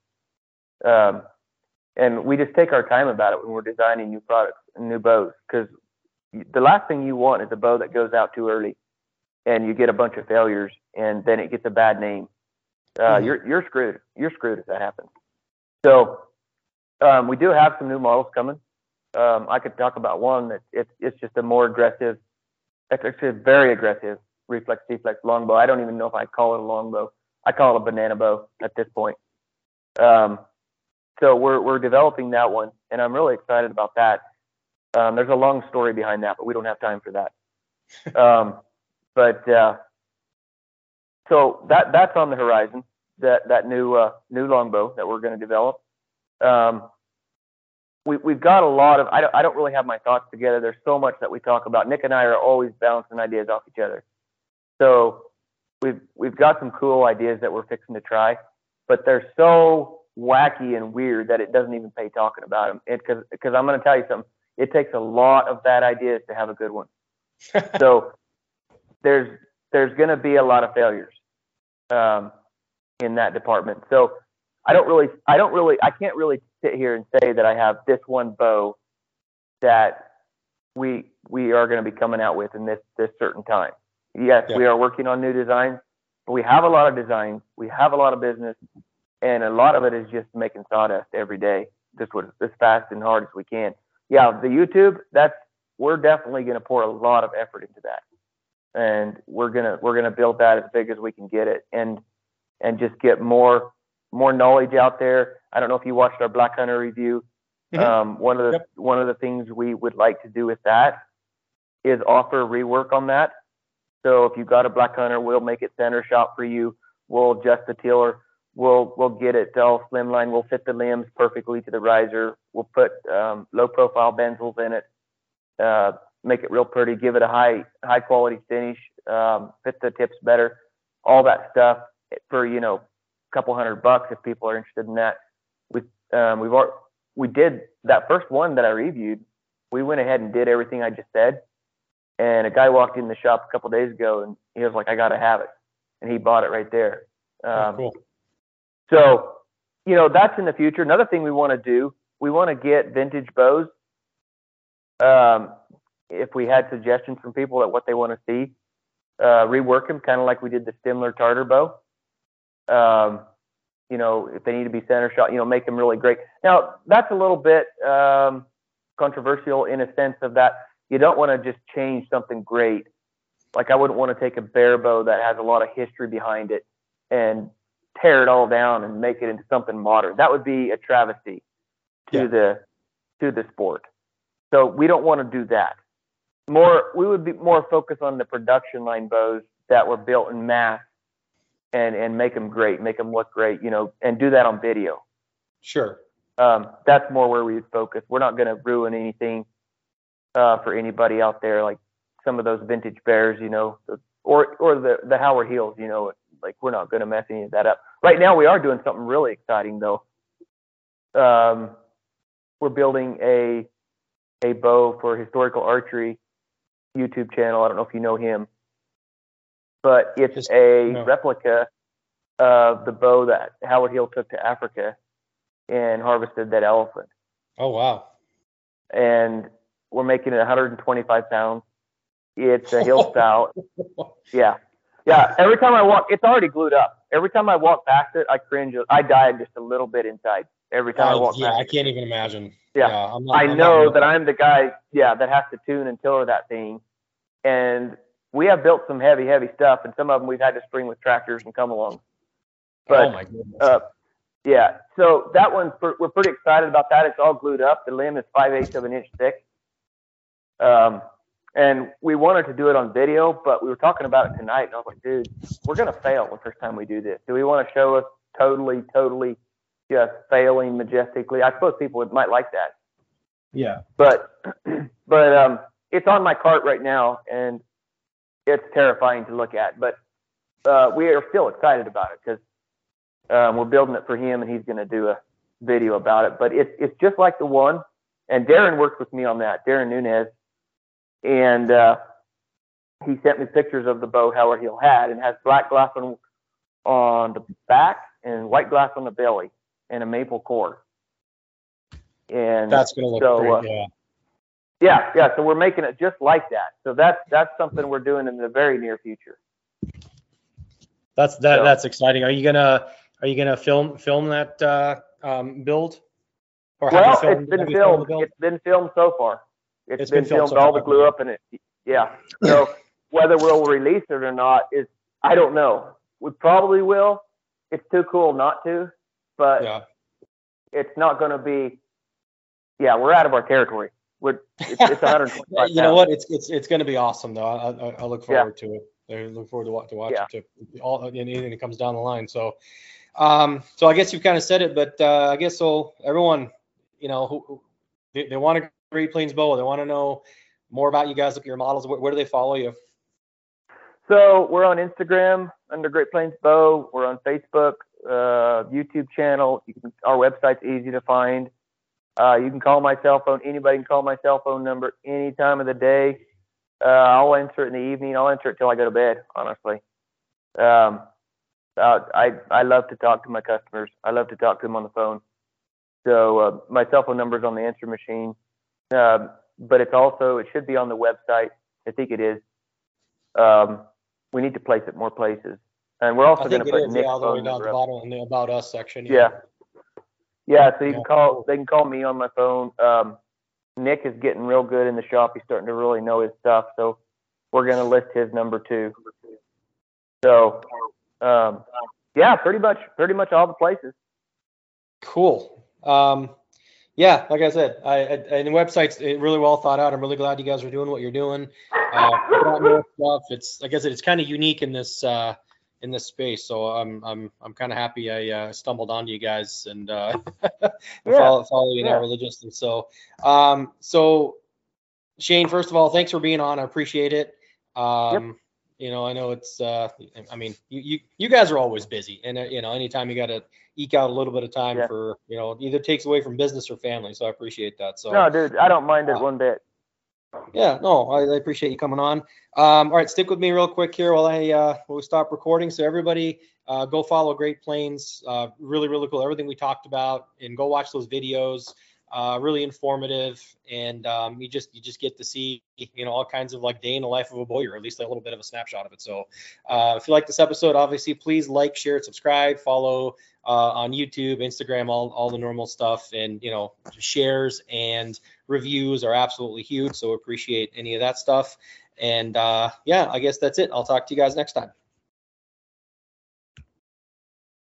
Um, and we just take our time about it when we're designing new products and new bows because the last thing you want is a bow that goes out too early and you get a bunch of failures and then it gets a bad name. Uh, mm-hmm. You're you're screwed. You're screwed if that happens. So um, we do have some new models coming. Um, I could talk about one that it's it's just a more aggressive, actually very aggressive reflex deflex longbow. I don't even know if I call it a longbow. I call it a banana bow at this point. Um, so we're we're developing that one, and I'm really excited about that. Um, there's a long story behind that, but we don't have time for that. Um, but uh, so that that's on the horizon. That that new uh, new longbow that we're going to develop. Um, we, we've got a lot of, I don't, I don't really have my thoughts together. There's so much that we talk about. Nick and I are always bouncing ideas off each other. So we've, we've got some cool ideas that we're fixing to try, but they're so wacky and weird that it doesn't even pay talking about them. It, cause, cause I'm going to tell you something. It takes a lot of bad ideas to have a good one. so there's, there's going to be a lot of failures um, in that department. So I don't really, I don't really, I can't really sit here and say that I have this one bow that we we are going to be coming out with in this this certain time. Yes, yeah. we are working on new designs, but we have a lot of designs, we have a lot of business, and a lot of it is just making sawdust every day, just with, as fast and hard as we can. Yeah, the YouTube, that's we're definitely going to pour a lot of effort into that, and we're gonna we're gonna build that as big as we can get it, and and just get more more knowledge out there. I don't know if you watched our Black Hunter review. Mm-hmm. Um, one of the yep. one of the things we would like to do with that is offer rework on that. So if you've got a Black Hunter, we'll make it center shot for you. We'll adjust the tiller. we'll we'll get it all slimline. We'll fit the limbs perfectly to the riser. We'll put um, low profile benzels in it, uh, make it real pretty, give it a high high quality finish, um, fit the tips better, all that stuff for you know couple hundred bucks if people are interested in that. We um, we've already, we did that first one that I reviewed. We went ahead and did everything I just said. And a guy walked in the shop a couple days ago and he was like, I got to have it. And he bought it right there.
Oh, um, oh, cool.
So, you know, that's in the future. Another thing we want to do, we want to get vintage bows. Um, if we had suggestions from people at what they want to see, uh, rework them, kind of like we did the Stimler Tartar bow. Um, you know, if they need to be center shot, you know, make them really great. Now, that's a little bit um, controversial in a sense of that you don't want to just change something great. Like I wouldn't want to take a bear bow that has a lot of history behind it and tear it all down and make it into something modern. That would be a travesty to yeah. the to the sport. So we don't want to do that. More, we would be more focused on the production line bows that were built in mass and and make them great, make them look great, you know, and do that on video.
Sure.
Um, that's more where we would focus. We're not going to ruin anything uh, for anybody out there, like some of those vintage bears, you know, or or the the Howard Hills, you know, like we're not going to mess any of that up. Right now, we are doing something really exciting though. Um, we're building a a bow for historical archery YouTube channel. I don't know if you know him, but it's Just, a no. replica of the bow that Howard Hill took to Africa and harvested that elephant.
Oh wow!
And we're making it 125 pounds. It's a hill style. yeah, yeah. Every time I walk, it's already glued up. Every time I walk past it, I cringe. I die just a little bit inside. Every time I oh, walk
yeah, I can't even imagine.
Yeah, yeah not, I know that I'm the guy. Yeah, that has to tune and tiller that thing, and we have built some heavy, heavy stuff, and some of them we've had to spring with tractors and come along. But,
oh my goodness. Uh,
yeah, so that one's we're pretty excited about that. It's all glued up. The limb is five eighths of an inch thick. Um, and we wanted to do it on video, but we were talking about it tonight, and I was like, dude, we're gonna fail the first time we do this. Do we want to show us totally, totally just failing majestically? I suppose people would, might like that.
Yeah.
But but um, it's on my cart right now, and it's terrifying to look at. But uh, we are still excited about it because um, we're building it for him, and he's going to do a video about it. But it's it's just like the one, and Darren works with me on that. Darren Nunez, and uh, he sent me pictures of the bow Howard Hill had, and has black glass on on the back and white glass on the belly, and a maple core. And
that's going to look so, great. Uh, yeah.
Yeah, yeah. So we're making it just like that. So that's that's something we're doing in the very near future.
That's that. So, that's exciting. Are you gonna Are you gonna film film that uh, um, build?
Or well, filmed, it's been filmed. It's been filmed so far. it's, it's been, been filmed. filmed so all the glue up in it. Yeah. So whether we'll release it or not is I don't know. We probably will. It's too cool not to, but yeah. it's not going to be. Yeah, we're out of our territory. We're, it's, it's 125.
you know what? It's it's it's going to be awesome though. I, I, I look forward yeah. to it. I look forward to, to watching yeah. it. All anything that comes down the line. So, um, so I guess you've kind of said it, but uh, I guess so. Everyone, you know, who, they, they want to Great Plains bow. They want to know more about you guys. Look at your models. Where, where do they follow you?
So we're on Instagram under Great Plains Bow. We're on Facebook, uh, YouTube channel. Can, our website's easy to find. Uh, you can call my cell phone. Anybody can call my cell phone number any time of the day. Uh, I'll answer it in the evening. I'll answer it till I go to bed. Honestly, um, uh, I I love to talk to my customers. I love to talk to them on the phone. So uh, my cell phone number is on the answer machine, uh, but it's also it should be on the website. I think it is. Um, we need to place it more places, and we're also going to put Nick's phone
number
the
bottom in the about us section.
Yeah. yeah. Yeah, so you can call. They can call me on my phone. Um, Nick is getting real good in the shop. He's starting to really know his stuff. So we're gonna list his number too. So, um, yeah, pretty much, pretty much all the places.
Cool. Um, yeah, like I said, I, I, and the website's really well thought out. I'm really glad you guys are doing what you're doing. Uh, stuff. It's like I said, it's kind of unique in this uh, in this space. So I'm I'm I'm kind of happy I uh, stumbled onto you guys and uh, yeah. follow, follow you yeah. now religiously. So um so Shane, first of all, thanks for being on. I appreciate it. Um, yep. You know, I know it's. Uh, I mean, you, you you guys are always busy, and uh, you know, anytime you got to eke out a little bit of time yeah. for, you know, either takes away from business or family. So I appreciate that. So
no, dude, I don't mind it uh, one bit.
Yeah, no, I, I, appreciate you coming on. Um, all right, stick with me real quick here while I uh, while we stop recording. So everybody, uh, go follow Great Plains. Uh, really, really cool. Everything we talked about, and go watch those videos uh, really informative, and um, you just you just get to see you know all kinds of like day in the life of a bowyer, or at least a little bit of a snapshot of it. So uh, if you like this episode, obviously please like, share, subscribe, follow uh, on YouTube, Instagram, all all the normal stuff, and you know shares and reviews are absolutely huge. So appreciate any of that stuff. And uh, yeah, I guess that's it. I'll talk to you guys next time.